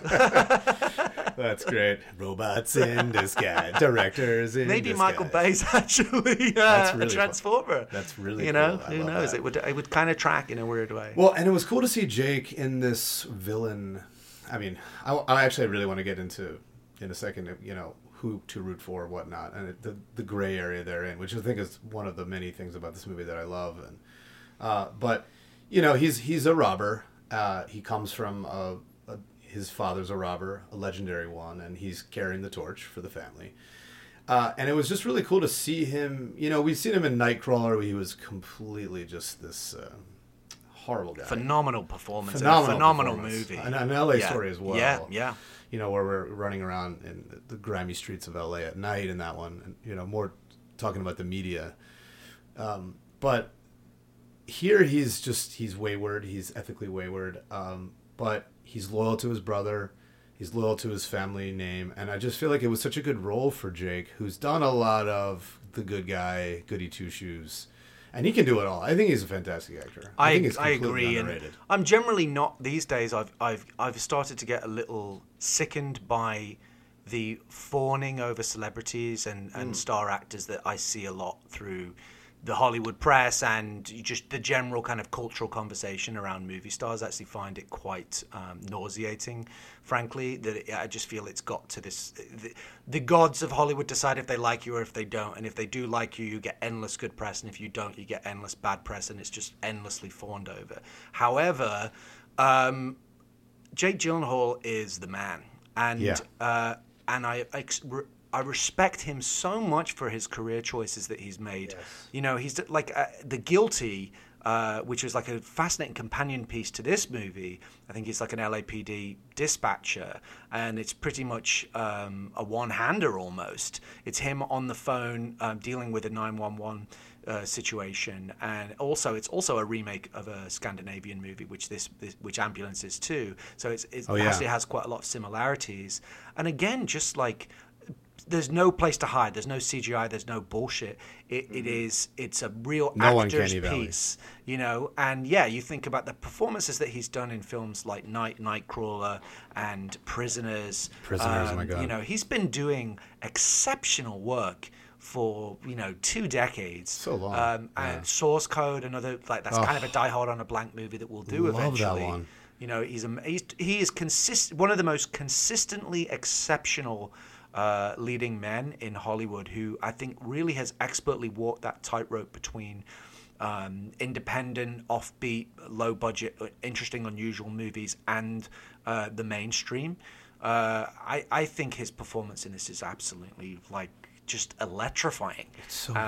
That's great. Robots in disguise. Directors in Maybe disguise. Michael Bay's actually uh, That's really a. Transformer. That's really you know cool. Who knows that. it would it would kind of track in a weird way. Well, and it was cool to see Jake in this villain. I mean, I, I actually really want to get into in a second. You know who to root for, or whatnot, and the the gray area they're in, which I think is one of the many things about this movie that I love. And uh, but you know, he's he's a robber. Uh, he comes from a, a, his father's a robber, a legendary one, and he's carrying the torch for the family. Uh, and it was just really cool to see him. You know, we've seen him in Nightcrawler. He was completely just this uh, horrible guy phenomenal performance. phenomenal, a phenomenal performance. movie. and an LA Yeah. story as well. Yeah, yeah. You know where we're running around in the grimy streets of LA at night in that one, and you know more talking about the media. Um, but here he's just he's wayward. He's ethically wayward. Um, but he's loyal to his brother. He's loyal to his family name, and I just feel like it was such a good role for Jake, who's done a lot of the good guy, goody two shoes, and he can do it all. I think he's a fantastic actor. I, think he's I agree, and underrated. I'm generally not these days. I've I've I've started to get a little sickened by the fawning over celebrities and, and mm. star actors that I see a lot through the Hollywood press and just the general kind of cultural conversation around movie stars. I actually find it quite um, nauseating, frankly. That it, I just feel it's got to this. The, the gods of Hollywood decide if they like you or if they don't, and if they do like you, you get endless good press, and if you don't, you get endless bad press, and it's just endlessly fawned over. However, um, Jake Gyllenhaal is the man, and Yeah. uh, and I ex- re- I respect him so much for his career choices that he's made. You know, he's like uh, the guilty. Uh, which was like a fascinating companion piece to this movie. I think he's like an LAPD dispatcher, and it's pretty much um, a one-hander almost. It's him on the phone um, dealing with a 911 uh, situation, and also it's also a remake of a Scandinavian movie, which this, this which Ambulance is too. So it's, it's Oh, yeah. actually has quite a lot of similarities. And again, just like there's no place to hide. There's no CGI. There's no bullshit. It, it is. It's a real Mm-hmm. No actor's uncanny valley. piece, you know. And yeah, you think about the performances that he's done in films like Night, Nightcrawler, and Prisoners. Prisoners, oh my Um, God. You know, he's been doing exceptional work for you know two decades. So long, Um, yeah. And Source Code, another like that's kind of a Die Hard on a Blank movie that we'll do Love that one. You know, he's, he's he is consist one of the most consistently exceptional uh, leading men in Hollywood, who I think really has expertly walked that tightrope between um, independent, offbeat, low budget, uh, interesting, unusual movies and uh, the mainstream. Uh, I I think his performance in this is absolutely like just electrifying. It's so good.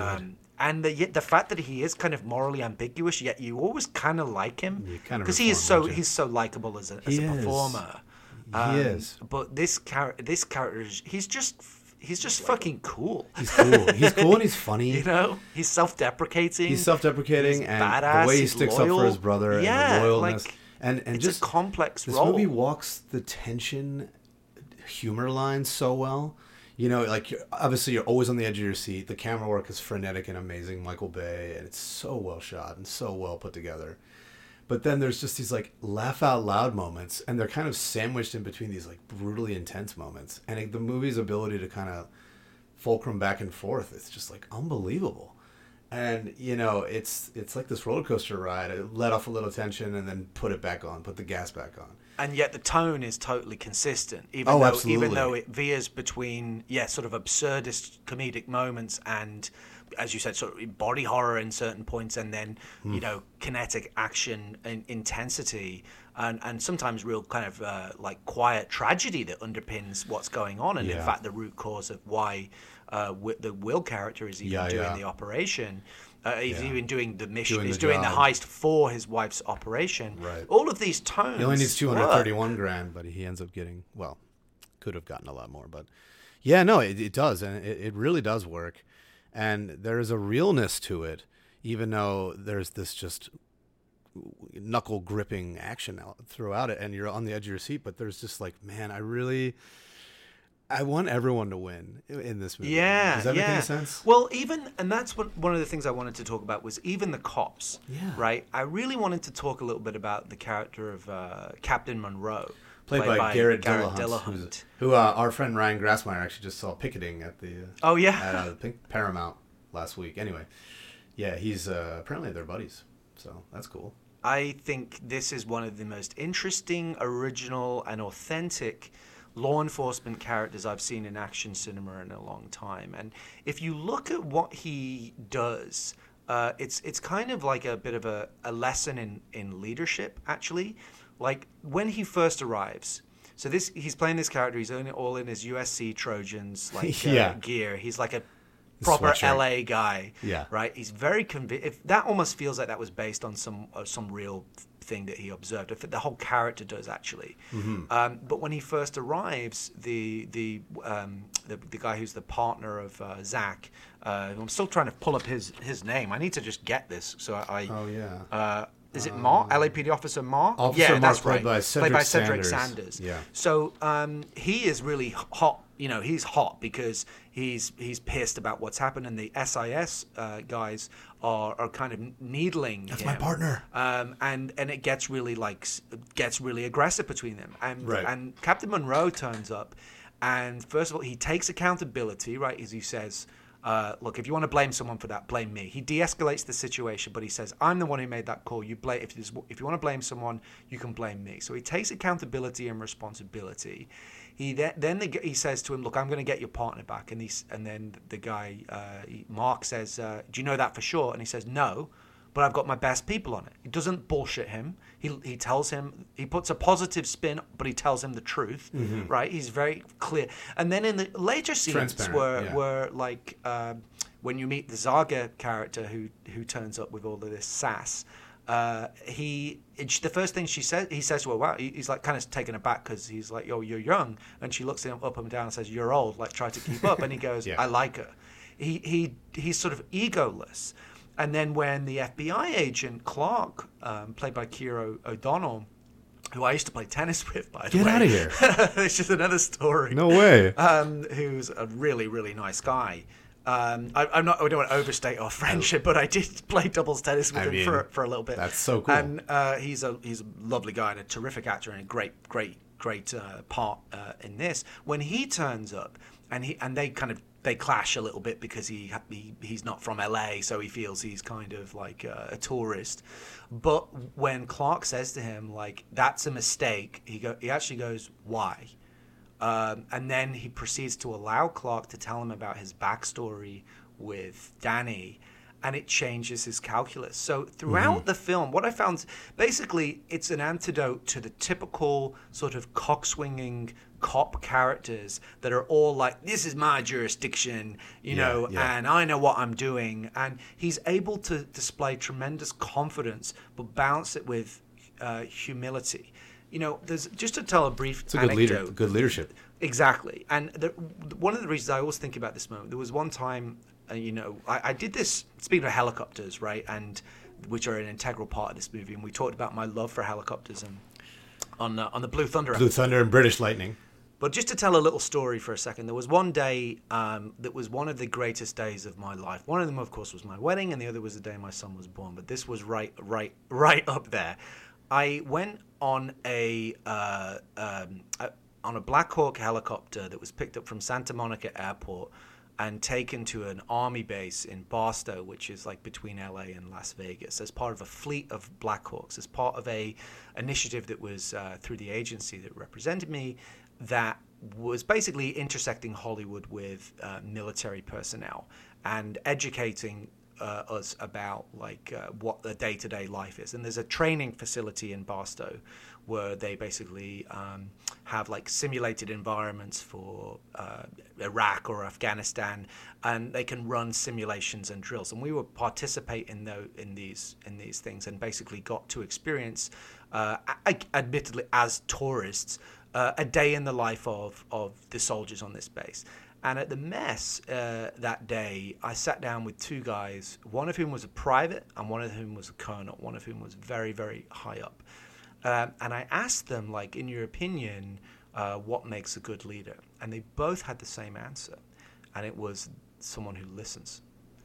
and the the fact that he is kind of morally ambiguous, yet you always kind of like him because he is so him, he's so likable as a, as He a is. Performer. He um, is. But this character, this character, is, he's just he's just fucking cool. He's cool. He's cool and he's funny. You know, he's self-deprecating. He's self-deprecating, He's and badass, the way he sticks up for his brother Yeah, and the loyalness, like, and and just a complex this role. movie walks the tension, humor lines so well. You know, like you're, obviously you're always on the edge of your seat. The camera work is frenetic and amazing, Michael Bay, and it's so well shot and so well put together. But then there's just these like laugh out loud moments, and they're kind of sandwiched in between these like brutally intense moments. And it, the movie's ability to kind of fulcrum back and forth, it's just like unbelievable. And you know, it's it's like this roller coaster ride. It let off a little tension and then put it back on, put the gas back on. and yet the tone is totally consistent. Even Oh, though absolutely. even though it veers between yeah, sort of absurdist comedic moments and as you said, sort of body horror in certain points, and then Hmm. you know kinetic action and intensity, and and sometimes real kind of uh, like quiet tragedy that underpins what's going on, and in fact the root cause of why uh, wi- the Will character is even Yeah, doing yeah. the operation. Uh, he's Yeah. even doing the mission. Doing he's the doing the heist for his wife's operation. Right. All of these tones. He only needs work. 231 grand, but he ends up getting, well, could have gotten a lot more. But yeah, no, it, it does. And it, it really does work. And there is a realness to it, even though there's this just knuckle gripping action throughout it. And you're on the edge of your seat. But there's just like, man, I really. I want everyone to win in this movie. Yeah, Does that yeah. make any sense? Well, even and that's what one of the things I wanted to talk about was even the cops. Yeah. Right. I really wanted to talk a little bit about the character of uh, Captain Monroe, Played, by, Garret, Garret Dillahunt, who uh, our friend Ryan Grassmeyer actually just saw picketing at the uh, Oh yeah. at uh, Pink Paramount last week. Anyway, yeah, he's uh, apparently they're buddies, so that's cool. I think this is one of the most interesting, original, and authentic law enforcement characters I've seen in action cinema in a long time. And if you look at what he does, uh, it's it's kind of like a bit of a, a lesson in, in leadership, actually. Like when he first arrives. So this he's playing this character. He's in, all in his USC Trojans like uh, Yeah. gear. He's like a proper. LA guy. Yeah. Right. He's very convinced. If that almost feels like that was based on some uh, some real thing that he observed. If the whole character does actually. Mm-hmm. Um, but when he first arrives, the the um, the, the guy who's the partner of uh, Zach. Uh, I'm still trying to pull up his his name. I need to just get this. So I. I Oh yeah, uh, is it Mar? LAPD Officer Mar? Officer yeah, that's played right. by played by Cedric Cedric Sanders. Sanders. Yeah. So um, he is really hot. You know, he's hot because he's he's pissed about what's happened, and the SIS uh, guys are, are kind of needling. That's him. my partner. Um, and and it gets really like gets really aggressive between them, and Right. and Captain Monroe turns up. And first of all, he takes accountability, right? As he says, uh, look, if you want to blame someone for that, blame me. He de-escalates the situation, but he says, "I'm the one who made that call. You blame if, if you want to blame someone, you can blame me." So he takes accountability and responsibility. He then, then the, he says to him, "Look, I'm going to get your partner back." And he's and then the guy uh, he- Mark says, uh, "Do you know that for sure?" And he says, "No." But I've got my best people on it. He doesn't bullshit him. He, he tells him he puts a positive spin, but he tells him the truth, right? He's very clear. And then in the later scenes where yeah. where like um, when you meet the Zaga character who who turns up with all of this sass, uh, he the first thing she says he says well "Wow," he's like kind of taken aback because he's like, "Yo, you're young," and she looks him up and down and says, "You're old." Like try to keep up, and he goes, Yeah. "I like her." He he he's sort of egoless. And then when the FBI agent Clark, um, played by Keir O'Donnell, who I used to play tennis with, by the Get way, of here. it's just another story No way. um, who's a really, really nice guy. Um, I, I'm not. I don't want to overstate our friendship, but I did play doubles tennis with I him mean, for for a little bit. that's so cool. And uh, he's a he's a lovely guy and a terrific actor and a great great great uh, part uh, in this. When he turns up and he and they kind of they clash a little bit because he, he he's not from LA, so he feels he's kind of like a, a tourist. But when Clark says to him like that's a mistake, he go he actually goes why. Um, and then he proceeds to allow Clark to tell him about his backstory with Danny, and it changes his calculus. So throughout the film, what I found basically it's an antidote to the typical sort of cockswinging cop characters that are all like, "This is my jurisdiction," you Yeah, know, yeah. and I know what I'm doing. And he's able to display tremendous confidence, but balance it with uh, humility. You know, there's just to tell a brief It's a good leader. Good leadership. Exactly. And the, one of the reasons I always think about this moment, there was one time, uh, you know, I, I did this, speaking of helicopters, right, and which are an integral part of this movie, and we talked about my love for helicopters and on, uh, on the Blue Thunder Blue Thunder and British Lightning. but just to tell a little story for a second, there was one day um, that was one of the greatest days of my life. One of them, of course, was my wedding, and the other was the day my son was born. But this was right, right, right up there. I went on a, uh, um, a on a Black Hawk helicopter that was picked up from Santa Monica Airport and taken to an army base in Barstow, which is like between LA and Las Vegas, as part of a fleet of Black Hawks, as part of a initiative that was uh, through the agency that represented me, that was basically intersecting Hollywood with uh, military personnel and educating uh, us about like uh, what the day-to-day life is. And there's a training facility in Barstow where they basically um, have like simulated environments for uh, Iraq or Afghanistan, and they can run simulations and drills. And we would participate in the, in these in these things, and basically got to experience, uh, admittedly as tourists, uh, a day in the life of of the soldiers on this base. And at the mess uh, that day, I sat down with two guys, one of whom was a private and one of whom was a colonel, one of whom was very, very high up. Um, and I asked them, like, in your opinion, uh, what makes a good leader? And they both had the same answer. And it was someone who listens.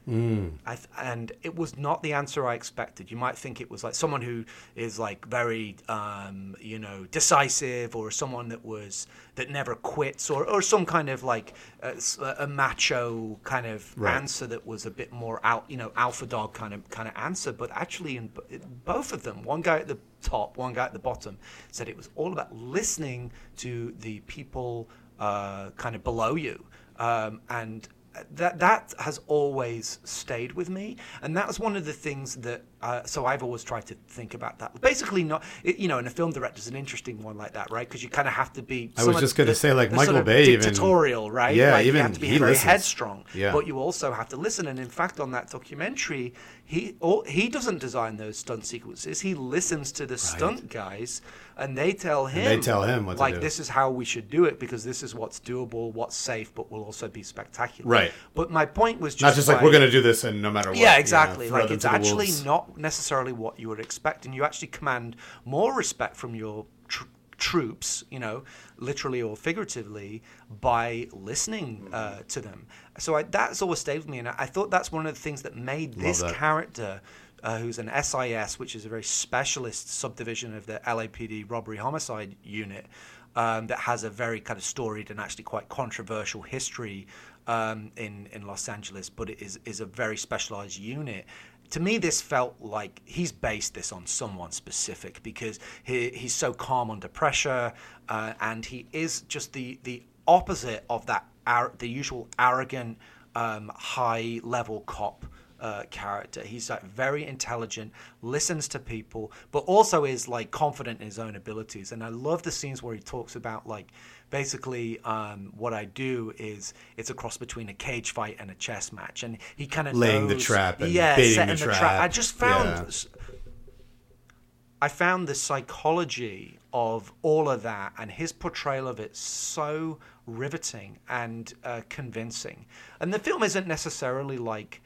I th- and it was not the answer I expected. You might think it was like someone who is like very, um, you know, decisive, or someone that was that never quits, or, or some kind of like a, a macho kind of Right. answer that was a bit more out, you know, alpha dog kind of kind of answer. But actually, in b- both of them, one guy at the top, one guy at the bottom, said it was all about listening to the people uh, kind of below you, um, and that that has always stayed with me, and that was one of the things that. Uh, so I've always tried to think about that. Basically, not it, you know, and a film director's an interesting one like that, right? Because you kind of have to be. I was just gonna say, like, Michael sort of Bay even- dictatorial, right? Yeah, like, you even have to be he very listens. headstrong, Yeah. but you also have to listen. And in fact, on that documentary, he all, he doesn't design those stunt sequences. He listens to the stunt guys, and they tell him. they tell him to like this is how we should do it because this is what's doable, what's safe, but will also be spectacular. Right. But my point was just Not just like by- we're going to do this and no matter what. yeah, you know, exactly. like it's actually wolves. not necessarily what you would expect, and you actually command more respect from your tr- troops, you know, literally or figuratively, by listening uh, to them. So I, that's always stayed with me, and I, I thought that's one of the things that made this that. character uh, who's an SIS, which is a very specialist subdivision of the LAPD robbery homicide unit, um, that has a very kind of storied and actually quite controversial history um, in in Los Angeles, but it is is a very specialized unit. To me, this felt like he's based this on someone specific because he, he's so calm under pressure, uh, and he is just the the opposite of that ar- the usual arrogant, um, high level cop uh, character. He's like very intelligent, listens to people, but also is like confident in his own abilities. And I love the scenes where he talks about like basically um, what I do is it's a cross between a cage fight and a chess match, and he kind of Laying the trap and yeah, setting the the trap. I just found. Yeah. I found the psychology of all of that and his portrayal of it so riveting and uh, convincing. And the film isn't necessarily like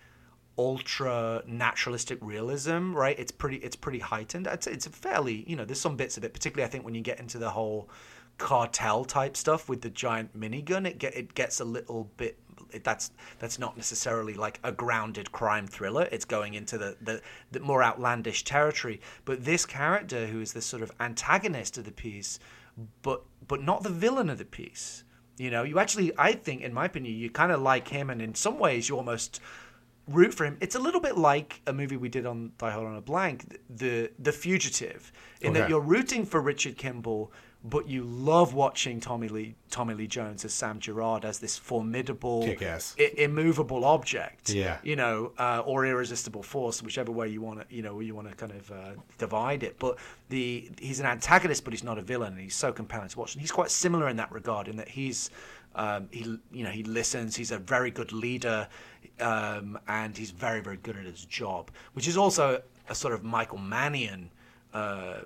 ultra naturalistic realism, right? It's pretty it's pretty heightened. It's it's a fairly you know there's some bits of it, particularly I think when you get into the whole cartel type stuff with the giant minigun, it get it gets a little bit. It, that's that's not necessarily like a grounded crime thriller. It's going into the, the the more outlandish territory. But this character, who is this sort of antagonist of the piece, but but not the villain of the piece. You know, you actually, I think, in my opinion, you kind of like him, and in some ways, you almost root for him. It's a little bit like a movie we did on Die Hard on a Blank, the the Fugitive, in that you're rooting for Richard Kimball, but you love watching Tommy Lee Tommy Lee Jones as Sam Gerard as this formidable, i- immovable object. Yeah. you know, uh, or irresistible force, whichever way you want to, you know, you want to kind of uh, divide it. But the he's an antagonist, but he's not a villain, and he's so compelling to watch. And he's quite similar in that regard, in that he's um, he you know he listens. He's a very good leader, um, and he's very very good at his job, which is also a sort of Michael Mannion, uh,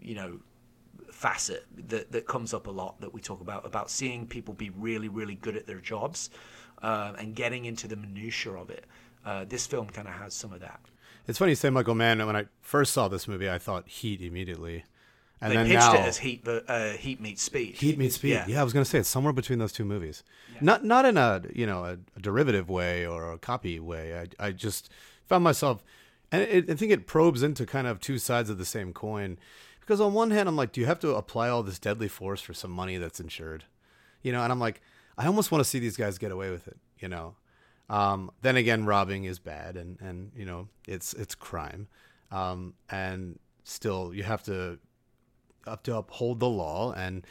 you know, facet that, that comes up a lot that we talk about about seeing people be really really good at their jobs um, and getting into the minutia of it. Uh, this film kind of has some of that. It's funny you say Michael Mann. When I first saw this movie, I thought Heat immediately, and They then pitched now it as Heat, but, uh, Heat meets Speed. Heat meets Speed. Yeah. Yeah. I was gonna say it's somewhere between those two movies. Not not in a you know a, a derivative way or a copy way. I I just found myself, and it, I think it probes into kind of two sides of the same coin. Because on one hand, I'm like, do you have to apply all this deadly force for some money that's insured? You know, and I'm like, I almost want to see these guys get away with it. You know. Um, then again, robbing is bad, and and you know it's it's crime, um, and still you have to up to uphold the law and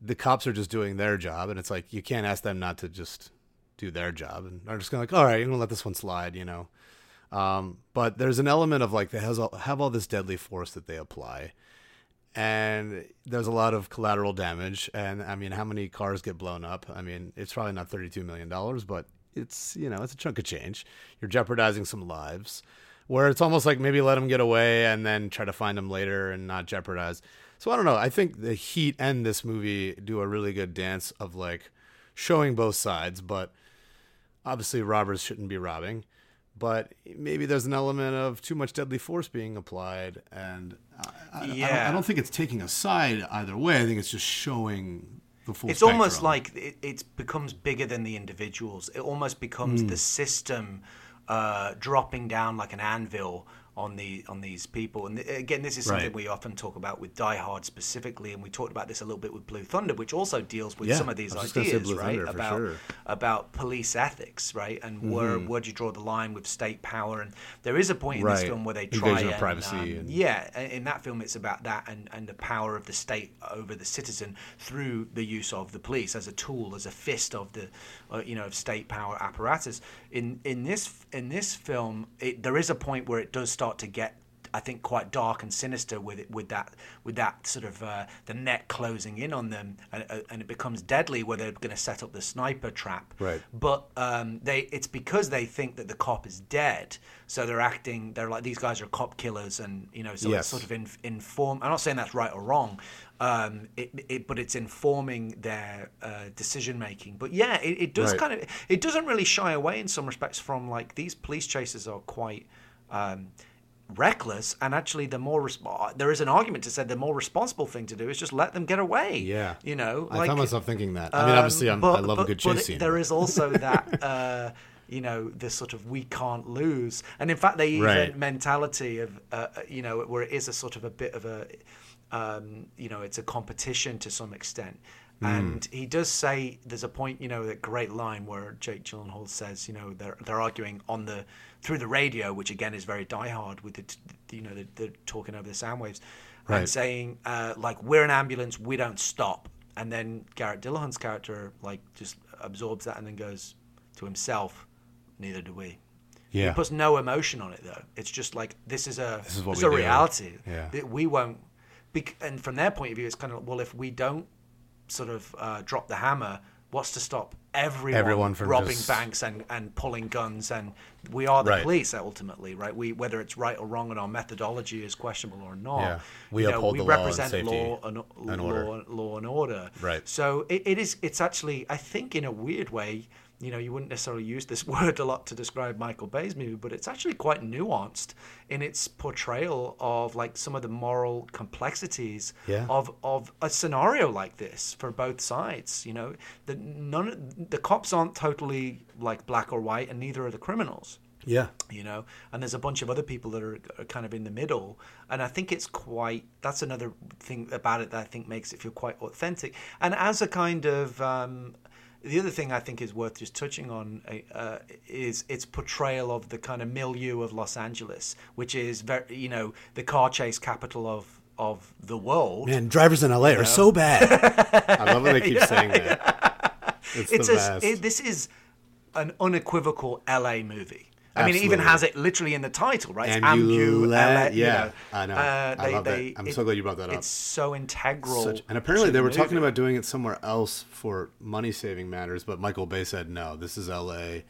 the cops are just doing their job and it's like you can't ask them not to just do their job and they're just gonna like all right i'm gonna let this one slide you know um, but there's an element of like they has all, have all this deadly force that they apply and there's a lot of collateral damage. And i mean how many cars get blown up? I mean it's probably not 32 million dollars but it's you know it's a chunk of change. You're jeopardizing some lives where it's almost like maybe let them get away and then try to find them later and not jeopardize. So i don't know. I think the heat and this movie do a really good dance of like showing both sides but obviously robbers shouldn't be robbing but maybe there's an element of too much deadly force being applied and I, I, I, don't, I don't think it's taking a side either way i think it's just showing the full it's almost like it, it becomes bigger than the individuals. It almost becomes Hmm. the system uh, dropping down like an anvil on the on these people. And th- again, this is something Right. we often talk about with Die Hard specifically, and we talked about this a little bit with Blue Thunder, which also deals with Yeah, some of these I was just gonna say ideas, right? Thunder about sure. about police ethics, right? And where where do you draw the line with state power? And there is a point in this film where they try Invasion and, privacy um, and- yeah, in that film, it's about that and, and the power of the state over the citizen through the use of the police as a tool, as a fist of the, uh, you know, of state power apparatus. In in this in this film, it, there is a point where it does start to get. I think quite dark and sinister with it, with that, with that sort of uh, the net closing in on them, and, uh, and it becomes deadly where they're going to set up the sniper trap. Right. But um, they, it's because they think that the cop is dead, so they're acting. They're like these guys are cop killers, and you know, so Yes. it's sort of in, inform. I'm not saying that's right or wrong, um, it, it, but it's informing their uh, decision making. But yeah, it, it does Right. kind of. It doesn't really shy away in some respects from like these police chases are quite. Um, reckless and actually the more resp- there is an argument to say the more responsible thing to do is just let them get away Yeah. you know I found myself thinking that. I mean, um, obviously, I'm, but- I love a good chase scene. There is also that uh, you know this sort of we can't lose and in fact they even Right. mentality of uh, you know where it is a sort of a bit of a um, you know it's a competition to some extent and he does say there's a point you know that great line where Jake Gyllenhaal says you know they're they're arguing on the through the radio which again is very diehard with the you know they're, they're talking over the sound waves Right. and saying uh, like we're an ambulance we don't stop and then Garret Dillahunt's character like just absorbs that and then goes to himself neither do we Yeah. he puts no emotion on it though. It's just like this is a This is this we a reality. Yeah. That we won't. And from their point of view, it's kind of well, if we don't sort of uh, drop the hammer, what's to stop everyone, Everyone from robbing just- banks and, and pulling guns? And we are the Right. police ultimately, right? We whether it's right or wrong and our methodology is questionable or not. Yeah. We you know, uphold we the law and represent law and, and law, order. law and order. Right. So it, it is. It's actually, I think, in a weird way, you know, you wouldn't necessarily use this word a lot to describe Michael Bay's movie, but it's actually quite nuanced in its portrayal of like some of the moral complexities Yeah. of of a scenario like this for both sides. You know, the none the cops aren't totally like black or white, and neither are the criminals Yeah. you know and there's a bunch of other people that are, are kind of in the middle and i think it's quite that's another thing about it that i think makes it feel quite authentic and as a kind of um, the other thing I think is worth just touching on uh, is its portrayal of the kind of milieu of Los Angeles, which is very, you know, the car chase capital of of the world. Man, drivers in LA are so bad. I love when they keep saying that. It's, it's the a, best. it, this is an unequivocal LA movie. I mean, it even has it literally in the title, right? It's you Ambu, let- you yeah, know. I know. Uh, I love that. I'm so glad you brought that up. It's so integral. Such- and apparently they the were talking about doing it somewhere else for money saving matters, but Michael Bay said no, this is LA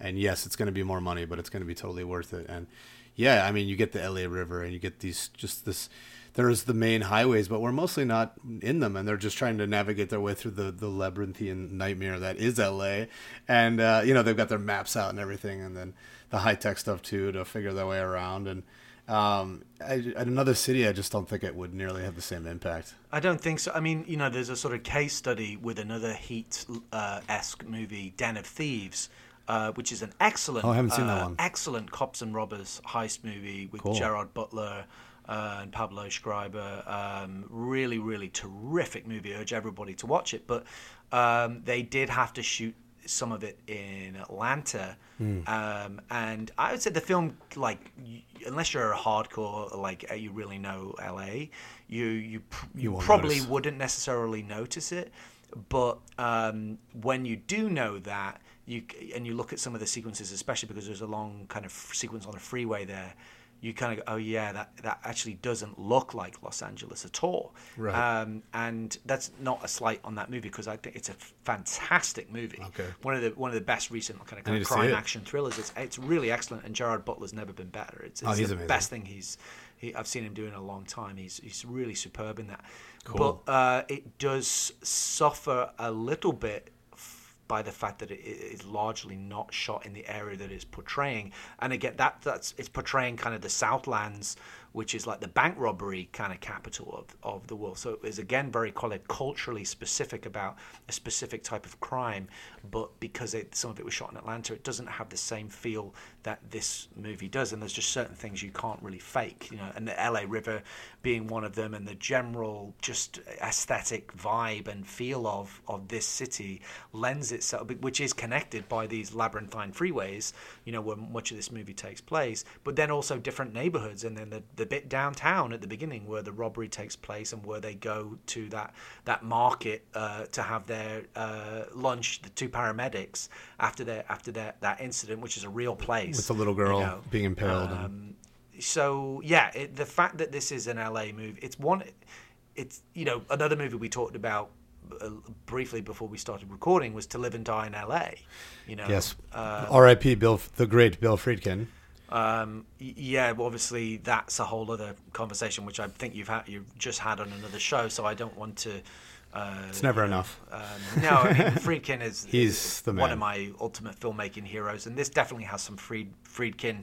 and yes, it's going to be more money, but it's going to be totally worth it. And yeah, I mean, you get the LA River and you get these just this there's the main highways, but we're mostly not in them, and they're just trying to navigate their way through the, the labyrinthian nightmare that is LA. And uh, you know they've got their maps out and everything, and then the high tech stuff too to figure their way around. And um, I, at another city, I just don't think it would nearly have the same impact. I don't think so. I mean, you know, there's a sort of case study with another Heat uh, esque movie, Den of Thieves. Uh, which is an excellent, Oh, I haven't seen that uh, one. excellent cops and robbers heist movie with Cool. Gerard Butler uh, and Pablo Schreiber. Um, really, really terrific movie. I urge everybody to watch it. But um, they did have to shoot some of it in Atlanta, Hmm. um, and I would say the film, like, y- unless you're a hardcore, like uh, you really know LA, you you pr- you, won't probably notice. wouldn't necessarily notice it. But um, when you do know that, you and you look at some of the sequences, especially because there's a long kind of sequence on a freeway there, you kind of go, oh yeah, that that actually doesn't look like Los Angeles at all. Right. Um, and that's not a slight on that movie because I think it's a fantastic movie. Okay. One of the one of the best recent kind of, kind of crime action thrillers. It's it's really excellent, and Gerard Butler's never been better. It's, it's Oh, the amazing. best thing he's he, I've seen him do in a long time. He's he's really superb in that. Cool. But uh, it does suffer a little bit by the fact that it is largely not shot in the area that it's portraying. And again, that that's it's portraying kind of the Southlands, which is like the bank robbery kind of capital of, of the world. So it was again very culturally specific about a specific type of crime, but because it, some of it was shot in Atlanta, it doesn't have the same feel that this movie does. And there's just certain things you can't really fake, you know. And the LA River being one of them, and the general just aesthetic vibe and feel of of this city lends itself, which is connected by these labyrinthine freeways, you know, where much of this movie takes place. But then also different neighborhoods, and then the the bit downtown at the beginning where the robbery takes place, and where they go to that that market uh, to have their uh, lunch. The two paramedics after their after their that incident, which is a real place With the little you girl know. being impaled. and- Um, so yeah, it, the fact that this is an LA movie, it's one, it's you know another movie we talked about uh, briefly before we started recording was To Live and Die in LA. You know, yes. uh, R.I.P. Bill, the great Bill Friedkin. Um, yeah, obviously that's a whole other conversation, which I think you've had you've just had on another show. So I don't want to. Uh, It's never enough. um, no, I mean, Friedkin is He's the one of my ultimate filmmaking heroes, and this definitely has some Fried, Friedkin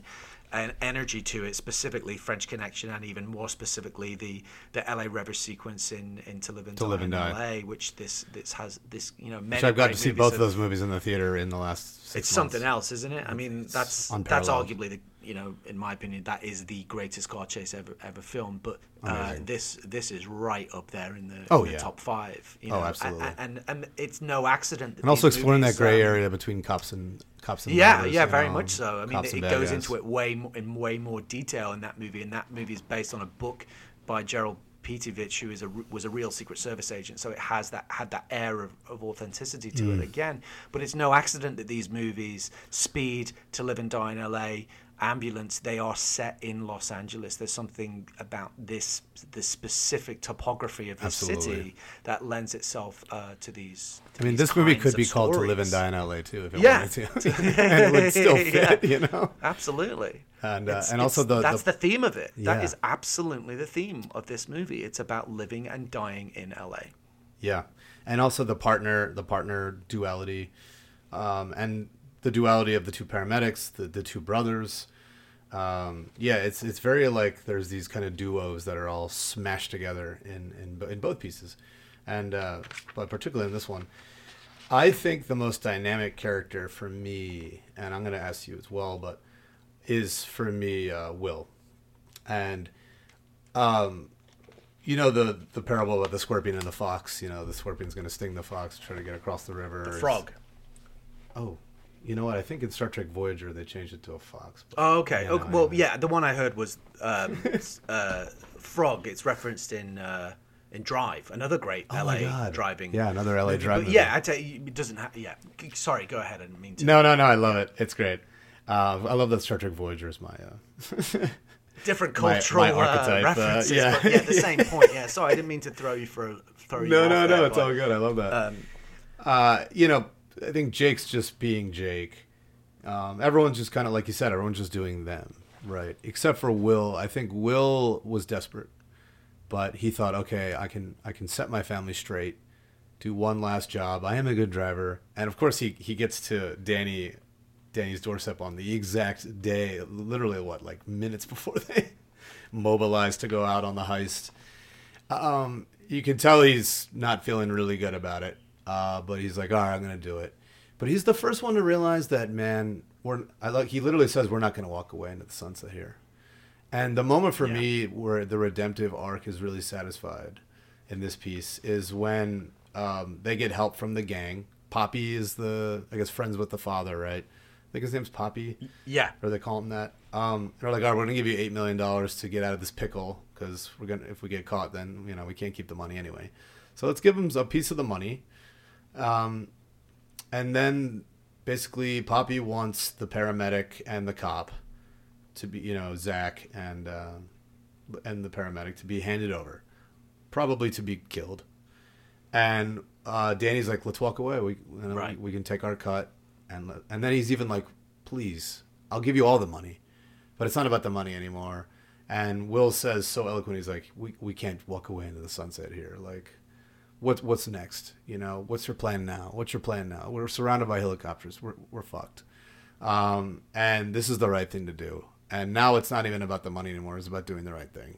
an energy to it, specifically French Connection, and even more specifically the the LA River sequence in in To Live and To Die Live and in Die. LA, which this this has this you know. Which I've got to see both of those movies in the theater in the last. Six it's something else, isn't it? I mean, that's that's arguably the you know, in my opinion, that is the greatest car chase ever ever filmed. But uh, this this is right up there in the, Oh, in the yeah. top five. You Oh, know? A- absolutely. a- And, and it's no accident. That And also exploring movies, that gray um, area between cops and cops and yeah, yeah, very much so. I mean, it, it bad goes into it way mo- in way more detail in that movie, and that movie is based on a book by Gerald Petievich, who is a was a real Secret Service agent. So it has that had that air of, of authenticity to Mm. it again. But it's no accident that these movies, Speed, To Live and Die in L.A., Ambulance, they are set in Los Angeles. There's something about this the specific topography of the city that lends itself uh, to these. to I mean, these this movie could be called "To Live and. Die in L.A." too, if it Yeah. wanted to, and it would still fit, Yeah. you know. Absolutely. And, uh, and also the- that's the- the, theme of it. That Yeah. is absolutely the theme of this movie. It's about living and dying in LA. Yeah, and also the partner, the partner duality, um, and the duality of the two paramedics, the the two brothers. Um, yeah, it's it's very like there's these kind of duos that are all smashed together in in, in both pieces, and uh, but particularly in this one, I think the most dynamic character for me, and I'm going to ask you as well, but is for me uh, Will, and um, you know the the parable about the scorpion and the fox. You know the scorpion's going to sting the fox, try to get across the river. The It's- frog. Oh, you know what? I think in Star Trek Voyager they changed it to a fox. but- Oh, okay. Yeah, okay. no, Well, I- yeah, the one I heard was um, uh, frog. It's referenced in uh, in Drive, another great Oh LA driving. Yeah, another LA movie. drive But yeah, I tell you, it doesn't. Ha- yeah. Sorry, go ahead. I didn't mean to. No, no, no. I love it. It's great. Uh, I love that Star Trek Voyager is my. Uh, Different cultural my archetype, uh, uh, references, yeah. but yeah, the same point. Yeah, sorry, I didn't mean to throw you for a- throw you. no, off no, there, no. It's all good. I love that. Um, uh, you know, I think Jake's just being Jake. Um, everyone's just kind of like you said. Everyone's just doing them, right? Except for Will. I think Will was desperate, but he thought, okay, I can I can set my family straight, do one last job. I am a good driver, and of course he he gets to Danny, Danny's doorstep on the exact day, literally what like minutes before they mobilize to go out on the heist. Um, you can tell he's not feeling really good about it, uh, but he's like, all right, I'm gonna do it. But he's the first one to realize that, man, we're. I like. He literally says, "We're not gonna walk away into the sunset here." And the moment for Yeah. me where the redemptive arc is really satisfied in this piece is when um, they get help from the gang. Papi is the, I guess, friends with the father, right? I think his name's Papi yeah. or they call him that. Um, they're like, "All right, we're gonna give you eight million dollars to get out of this pickle because we're gonna if we get caught, then you know we can't keep the money anyway. So let's give him a piece of the money." Um, and then basically, Papi wants the paramedic and the cop to be, you know, Zach and uh, and the paramedic to be handed over, probably to be killed. And uh, Danny's like, "Let's walk away. We you know, Right. we, we can take our cut." And let- and then he's even like, "Please, I'll give you all the money, but it's not about the money anymore." And Will says so eloquently, he's like, "We we can't walk away into the sunset here. Like, what what's next? You know, what's your plan now? What's your plan now? We're surrounded by helicopters. We're we're fucked. Um, and this is the right thing to do. And now it's not even about the money anymore. It's about doing the right thing.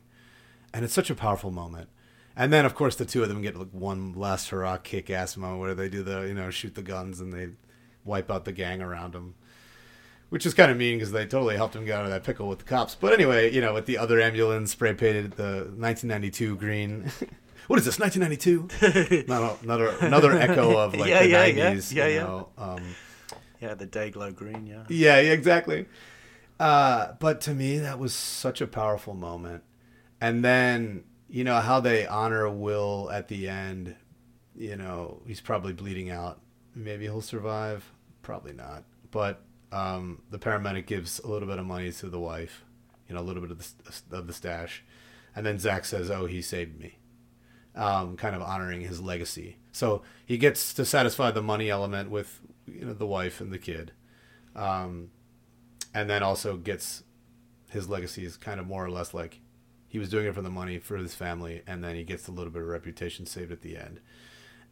And it's such a powerful moment. And then, of course, the two of them get like one last hurrah kick ass moment where they do the, you know, shoot the guns and they wipe out the gang around them. Which is kind of mean because they totally helped him get out of that pickle with the cops. But anyway, you know, with the other ambulance spray painted the 1992 green. what is this, 1992? Not another another echo of like Yeah, the yeah, yeah. 90s. Yeah, you yeah. know, um, Yeah, the day glow green. Yeah. yeah, yeah, exactly. Uh, but to me, that was such a powerful moment. And then, you know, how they honor Will at the end, you know, he's probably bleeding out. Maybe he'll survive. Probably not. But um, the paramedic gives a little bit of money to the wife, you know, a little bit of the, of the stash. And then Zach says, Oh, he saved me. Um, kind of honoring his legacy. So he gets to satisfy the money element with, you know, the wife and the kid um, and then also gets his legacy is kind of more or less like he was doing it for the money for his family, and then he gets a little bit of reputation saved at the end,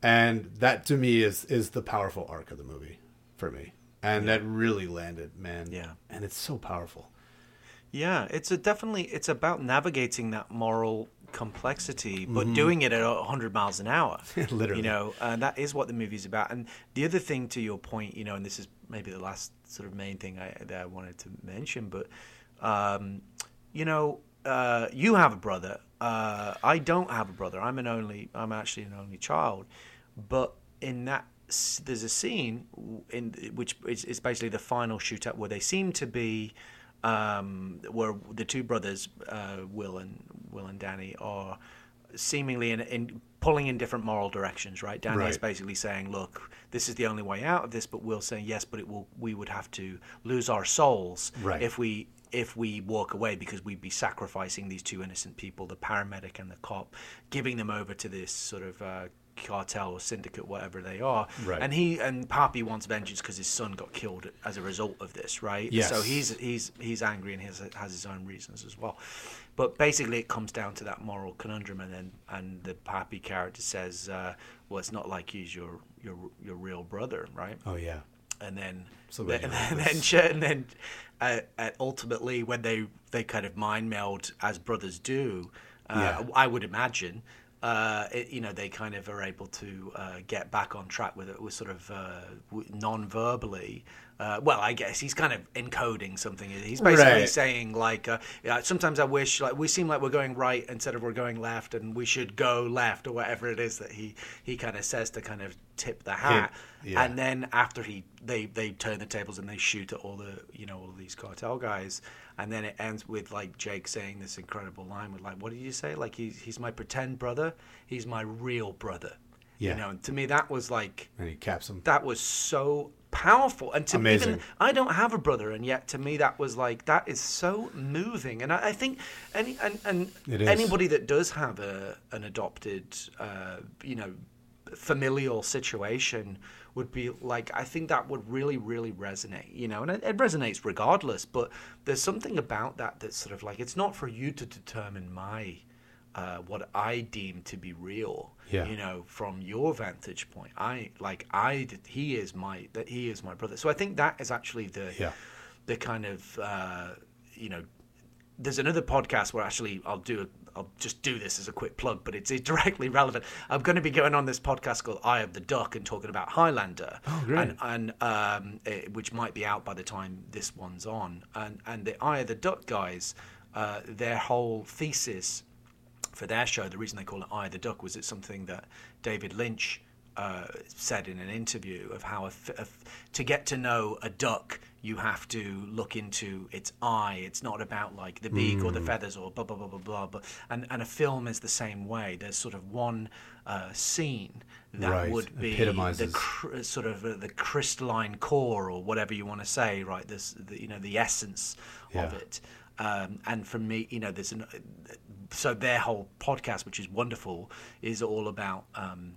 and that to me is is the powerful arc of the movie for me, and that really landed, man. Yeah. and it's so powerful. Yeah, it's a definitely it's about navigating that moral complexity, but Mm-hmm. doing it at 100 miles an hour. Literally. You know, and that is what the movie's about. And the other thing to your point, you know, and this is maybe the last sort of main thing I, that I wanted to mention, but, um, you know, uh, you have a brother. Uh, I don't have a brother. I'm an only. I'm actually an only child. But in that, there's a scene in which is, is basically the final shootout where they seem to be, um, where the two brothers, uh, Will and Will and Danny, are seemingly in, in pulling in different moral directions. Right? Danny is basically saying, "Look, this is the only way out of this," but Will saying, "Yes, but it will. We would have to lose our souls Right. if we." If we walk away, because we'd be sacrificing these two innocent people, the paramedic and the cop, giving them over to this sort of uh, cartel or syndicate, whatever they are. Right. And he and Papi wants vengeance because his son got killed as a result of this, right? Yes. So he's he's he's angry and he has, has his own reasons as well. But basically, it comes down to that moral conundrum, and then and the Papi character says, uh, "Well, it's not like he's your your your real brother, right?" Oh yeah. and then So then, then and then, and then uh, uh, ultimately when they they kind of mind meld as brothers do, uh, Yeah. I would imagine. Uh, it, you know, they kind of are able to uh, get back on track with it, with sort of uh, non-verbally. Uh, well, I guess he's kind of encoding something. He's basically Right. saying like, uh, yeah, sometimes I wish like we seem like we're going right instead of we're going left, and we should go left or whatever it is that he he kind of says to kind of tip the hat. yeah. And then after he they they turn the tables and they shoot at all the you know all these cartel guys, and then it ends with like Jake saying this incredible line with like, what did you say? Like he's he's my pretend brother, he's my real brother. Yeah. You know, and to me that was like And he caps him. that was so powerful and to Amazing. even i don't have a brother and yet to me that was like that is so moving and i, I think any and, and anybody that does have a an adopted uh, you know familial situation would be like i think that would really really resonate you know and it, it resonates regardless but there's something about that that's sort of like it's not for you to determine my uh, what I deem to be real. Yeah. You know, from your vantage point, I like I he is my that he is my brother. So I think that is actually the Yeah. the kind of uh, you know. There's another podcast where actually I'll do a, I'll just do this as a quick plug, but it's directly relevant. I'm going to be going on this podcast called Eye of the Duck and talking about Highlander, Oh, great. and, and um, eh, which might be out by the time this one's on. And and the Eye of the Duck guys, uh, their whole thesis for their show, the reason they call it Eye of the Duck was it's something that David Lynch uh, said in an interview of how a f- a f- to get to know a duck, you have to look into its eye. It's not about like the beak or the feathers or blah blah blah blah blah. But and and a film is the same way. There's sort of one uh, scene that Right, would be the cr- sort of uh, the crystalline core or whatever you want to say, right? This the, you know the essence of it. Um, and for me, you know, there's an so their whole podcast, which is wonderful, is all about um,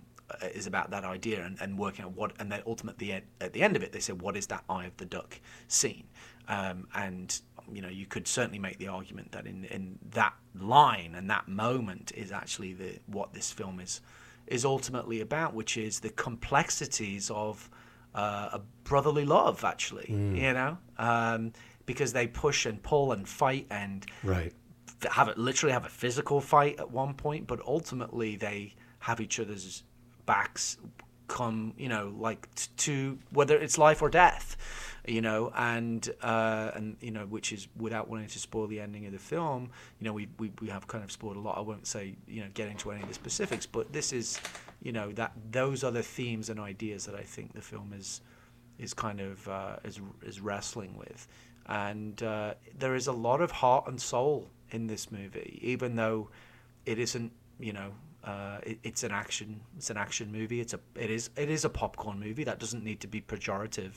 is about that idea and, and working out what, and then ultimately at, at the end of it, they said, what is that eye of the duck scene? Um, and you know, you could certainly make the argument that in in that line and that moment is actually the what this film is is ultimately about, which is the complexities of uh, a brotherly love, actually, you know, um, because they push and pull and fight and Right. Have it literally have a physical fight at one point, but ultimately they have each other's backs come, you know, like to whether it's life or death, you know, and uh, and you know, which is without wanting to spoil the ending of the film, you know, we we, we have kind of spoiled a lot. I won't say you know get into any of the specifics, but this is, you know, that those are the themes and ideas that I think the film is is kind of uh, is is wrestling with, and uh, there is a lot of heart and soul in this movie, even though it isn't, you know, uh, it, it's an action, it's an action movie. It's a, it is, it is a popcorn movie. That doesn't need to be pejorative,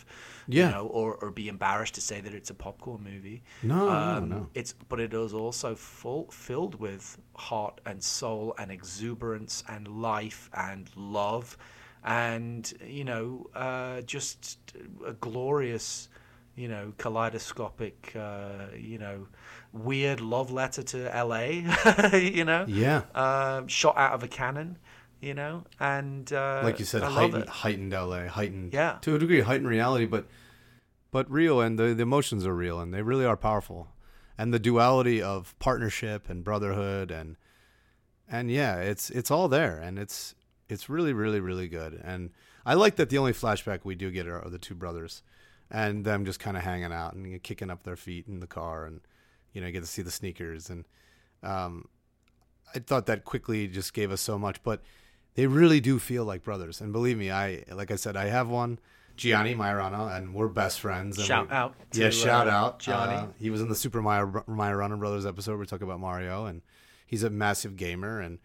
Yeah. you know, or, or be embarrassed to say that it's a popcorn movie. No, no, Um, no. It's, but it is also full, filled with heart and soul and exuberance and life and love, and you know, uh, just a glorious, you know, kaleidoscopic, uh, you know, weird love letter to L.A. you know, Yeah. um, shot out of a cannon, you know, and uh, like you said, heightened, heightened LA, heightened, Yeah. to a degree, heightened reality, but but real, and the, the emotions are real, and they really are powerful. and the duality of partnership and brotherhood and and yeah, it's it's all there, and it's it's really really really good. And I like that the only flashback we do get are, are the two brothers, and them just kind of hanging out and kicking up their feet in the car, and you know, you get to see the sneakers, and um, I thought that quickly just gave us so much, but they really do feel like brothers. And believe me, I like I said, I have one. Gianni Majorana, and we're best friends. And Shout we- out to, yeah, shout uh, out, Gianni. Uh, he was in the Super Mario Majorana Brothers episode. We talk about Mario, and he's a massive gamer. And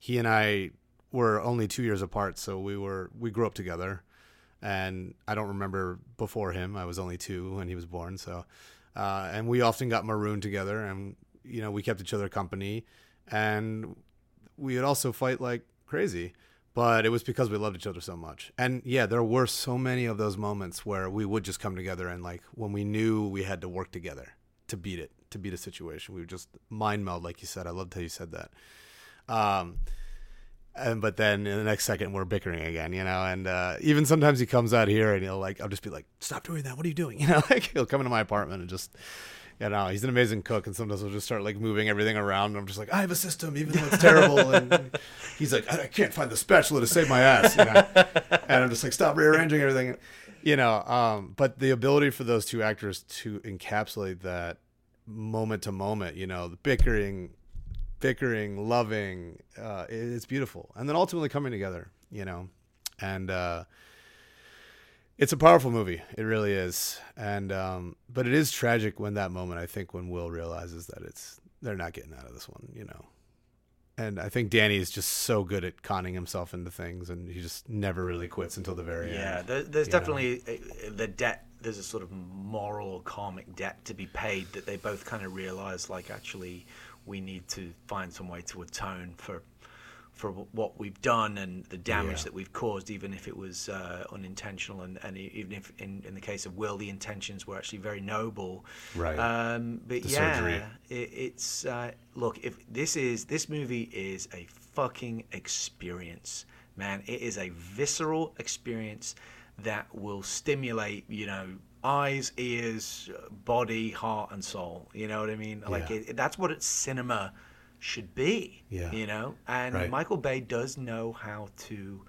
he and I were only two years apart, so we were we grew up together. And I don't remember before him. I was only two when he was born. So, uh, and we often got marooned together, and you know we kept each other company, and we would also fight like crazy but it was because we loved each other so much. And yeah, there were so many of those moments where we would just come together and like when we knew we had to work together to beat it, to beat a situation, we would just mind meld, like you said. I loved how you said that. Um, and but then in the next second we're bickering again, you know. And uh, even sometimes he comes out here and he'll like, I'll just be like, "Stop doing that! What are you doing?" You know, like he'll come into my apartment and just you know, he's an amazing cook, and sometimes we'll just start like moving everything around. And I'm just like, I have a system, even though it's terrible. and he's like, I I can't find the spatula to save my ass. You know? and I'm just like, stop rearranging everything. You know, um, but the ability for those two actors to encapsulate that moment to moment, you know, the bickering, bickering, loving. Uh, it's beautiful. And then ultimately coming together, you know, and uh, it's a powerful movie. It really is. And um, but it is tragic when that moment. I think when Will realizes that it's they're not getting out of this one, you know. And I think Danny is just so good at conning himself into things, and he just never really quits until the very end. Yeah, end. there, there's definitely a, the debt. There's a sort of moral or karmic debt to be paid that they both kind of realize, like actually, we need to find some way to atone for for what we've done and the damage Yeah. that we've caused, even if it was uh, unintentional, and, and even if in, in the case of Will, the intentions were actually very noble. Right. Um, but The yeah, it, it's uh, look if this is this movie is a fucking experience man it is a visceral experience that will stimulate you know eyes ears body heart and soul you know what i mean like Yeah. it, that's what it's cinema should be Yeah. you know and Right. michael bay does know how to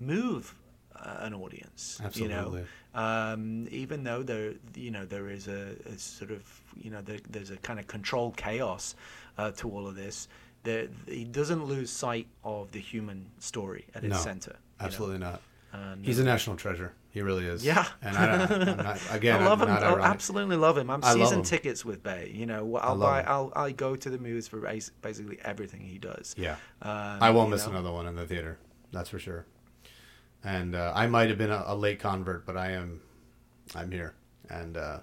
move uh, an audience you Absolutely. know um, even though there, you know, there is a, a sort of, you know, there, there's a kind of controlled chaos uh, to all of this. There, he doesn't lose sight of the human story at its No, center. you know. Absolutely not. And, He's uh, a national treasure. He really is. Yeah. And I I'm not, again, I love I'm him. not I absolutely love him. I'm I season him. tickets with Bay. You know, I'll buy. him. I'll I go to the movies for basically everything he does. Yeah. Um, I won't miss know. another one in the theater. That's for sure. And uh, I might have been a, a late convert, but I am, I'm here. And uh,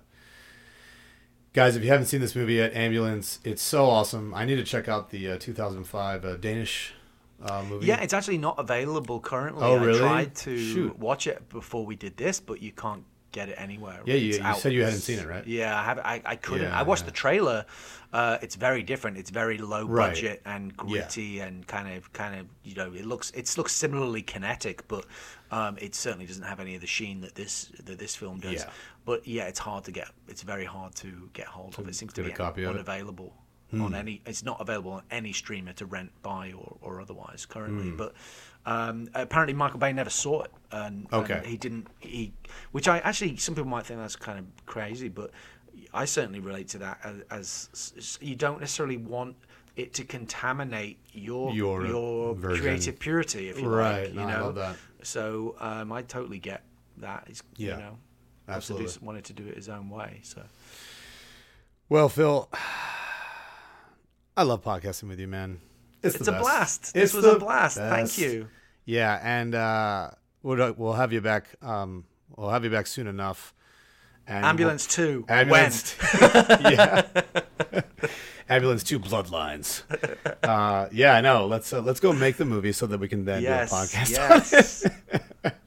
guys, if you haven't seen this movie yet, Ambulance, it's so awesome. I need to check out the uh, 2005 uh, Danish uh, movie. Yeah, it's actually not available currently. Oh, really? I tried to Shoot. watch it before we did this, but you can't get it anywhere. Yeah, you- you said you hadn't seen it, right? Yeah, I have. I, I couldn't. Yeah, I watched yeah. the trailer. Uh, it's very different. It's very low Right. budget and Yeah. gritty and kind of, kind of, you know, it looks, it looks similarly kinetic, but um, it certainly doesn't have any of the sheen that this that this film does. Yeah. But yeah, it's hard to get. It's very hard to get hold of. It seems to be copy unavailable on any. It's not available on any streamer to rent, buy, or, or otherwise currently. Hmm. But um, apparently, Michael Bay never saw it, and, Okay. and he didn't. He, which I actually, some people might think that's kind of crazy, but I certainly relate to that as, as you don't necessarily want it to contaminate your Your your, creative purity, if you Right. like. You No, I know, love that. so um, I totally get that. He's, Yeah. you know, wants to do- Absolutely. wanted to do it his own way. So Well, Phil, I love podcasting with you, man. It's, it's a best. blast. It's This was a blast. Thank you. Yeah, and uh, we'll we'll have you back. Um, we'll have you back soon enough. And Ambulance two. we'll- ambulance. yeah. ambulance two. Bloodlines. Uh, yeah, I know. Let's uh, let's go make the movie so that we can then Yes. do a podcast. Yes.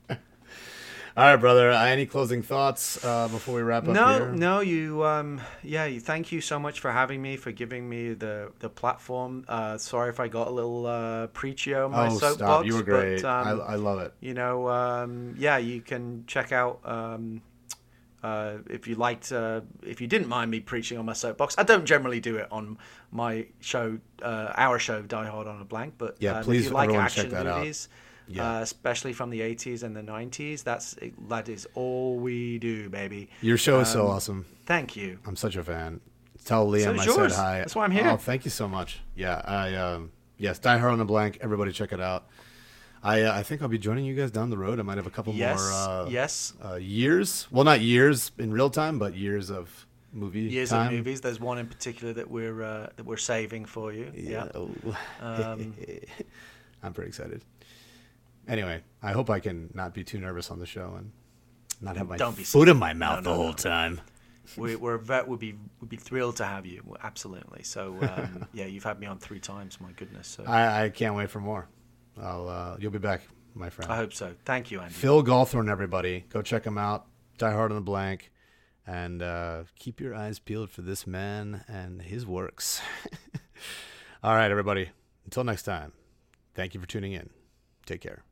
All right, brother. Uh, any closing thoughts uh, before we wrap up? no, here? no, you, um, yeah, you. Thank you so much for having me, for giving me the the platform. Uh, sorry if I got a little uh, preachy on my Oh, soapbox. stop! You were great. But, um, I, I love it. you know, um, yeah, you can check out um, Uh, if you liked, uh, if you didn't mind me preaching on my soapbox, I don't generally do it on my show, uh, our show, Die Hard on a Blank. But Yeah, um, please, if you like action check that out. Yeah. uh, especially from the 80s and the 90s, that's that is all we do, baby. Your show is so Um, awesome. Thank you. I'm such a fan. Tell Liam is I yours. said hi. That's why I'm here. Oh, thank you so much. Yeah, I um, yes, Die Hard on the Blank. Everybody check it out. I uh, I think I'll be joining you guys down the road. I might have a couple Yes, more uh, yes. uh, years. Well, not years in real time, but years of movie Years time. of movies. There's one in particular that we're uh, that we're saving for you. Yeah. Oh. Um, I'm pretty excited. Anyway, I hope I can not be too nervous on the show and not have my Don't be foot silly. in my mouth No, the whole no. time. we, we're vet would be would be thrilled to have you. Absolutely. So um, yeah, you've had me on three times. My goodness. So I, I, I can't wait for more. I'll uh, you'll be back, my friend. I hope so. Thank you, Andy. Phil Gawthorne, everybody, go check him out. Die Hard on the Blank, and uh, keep your eyes peeled for this man and his works. All right, everybody. Until next time. Thank you for tuning in. Take care.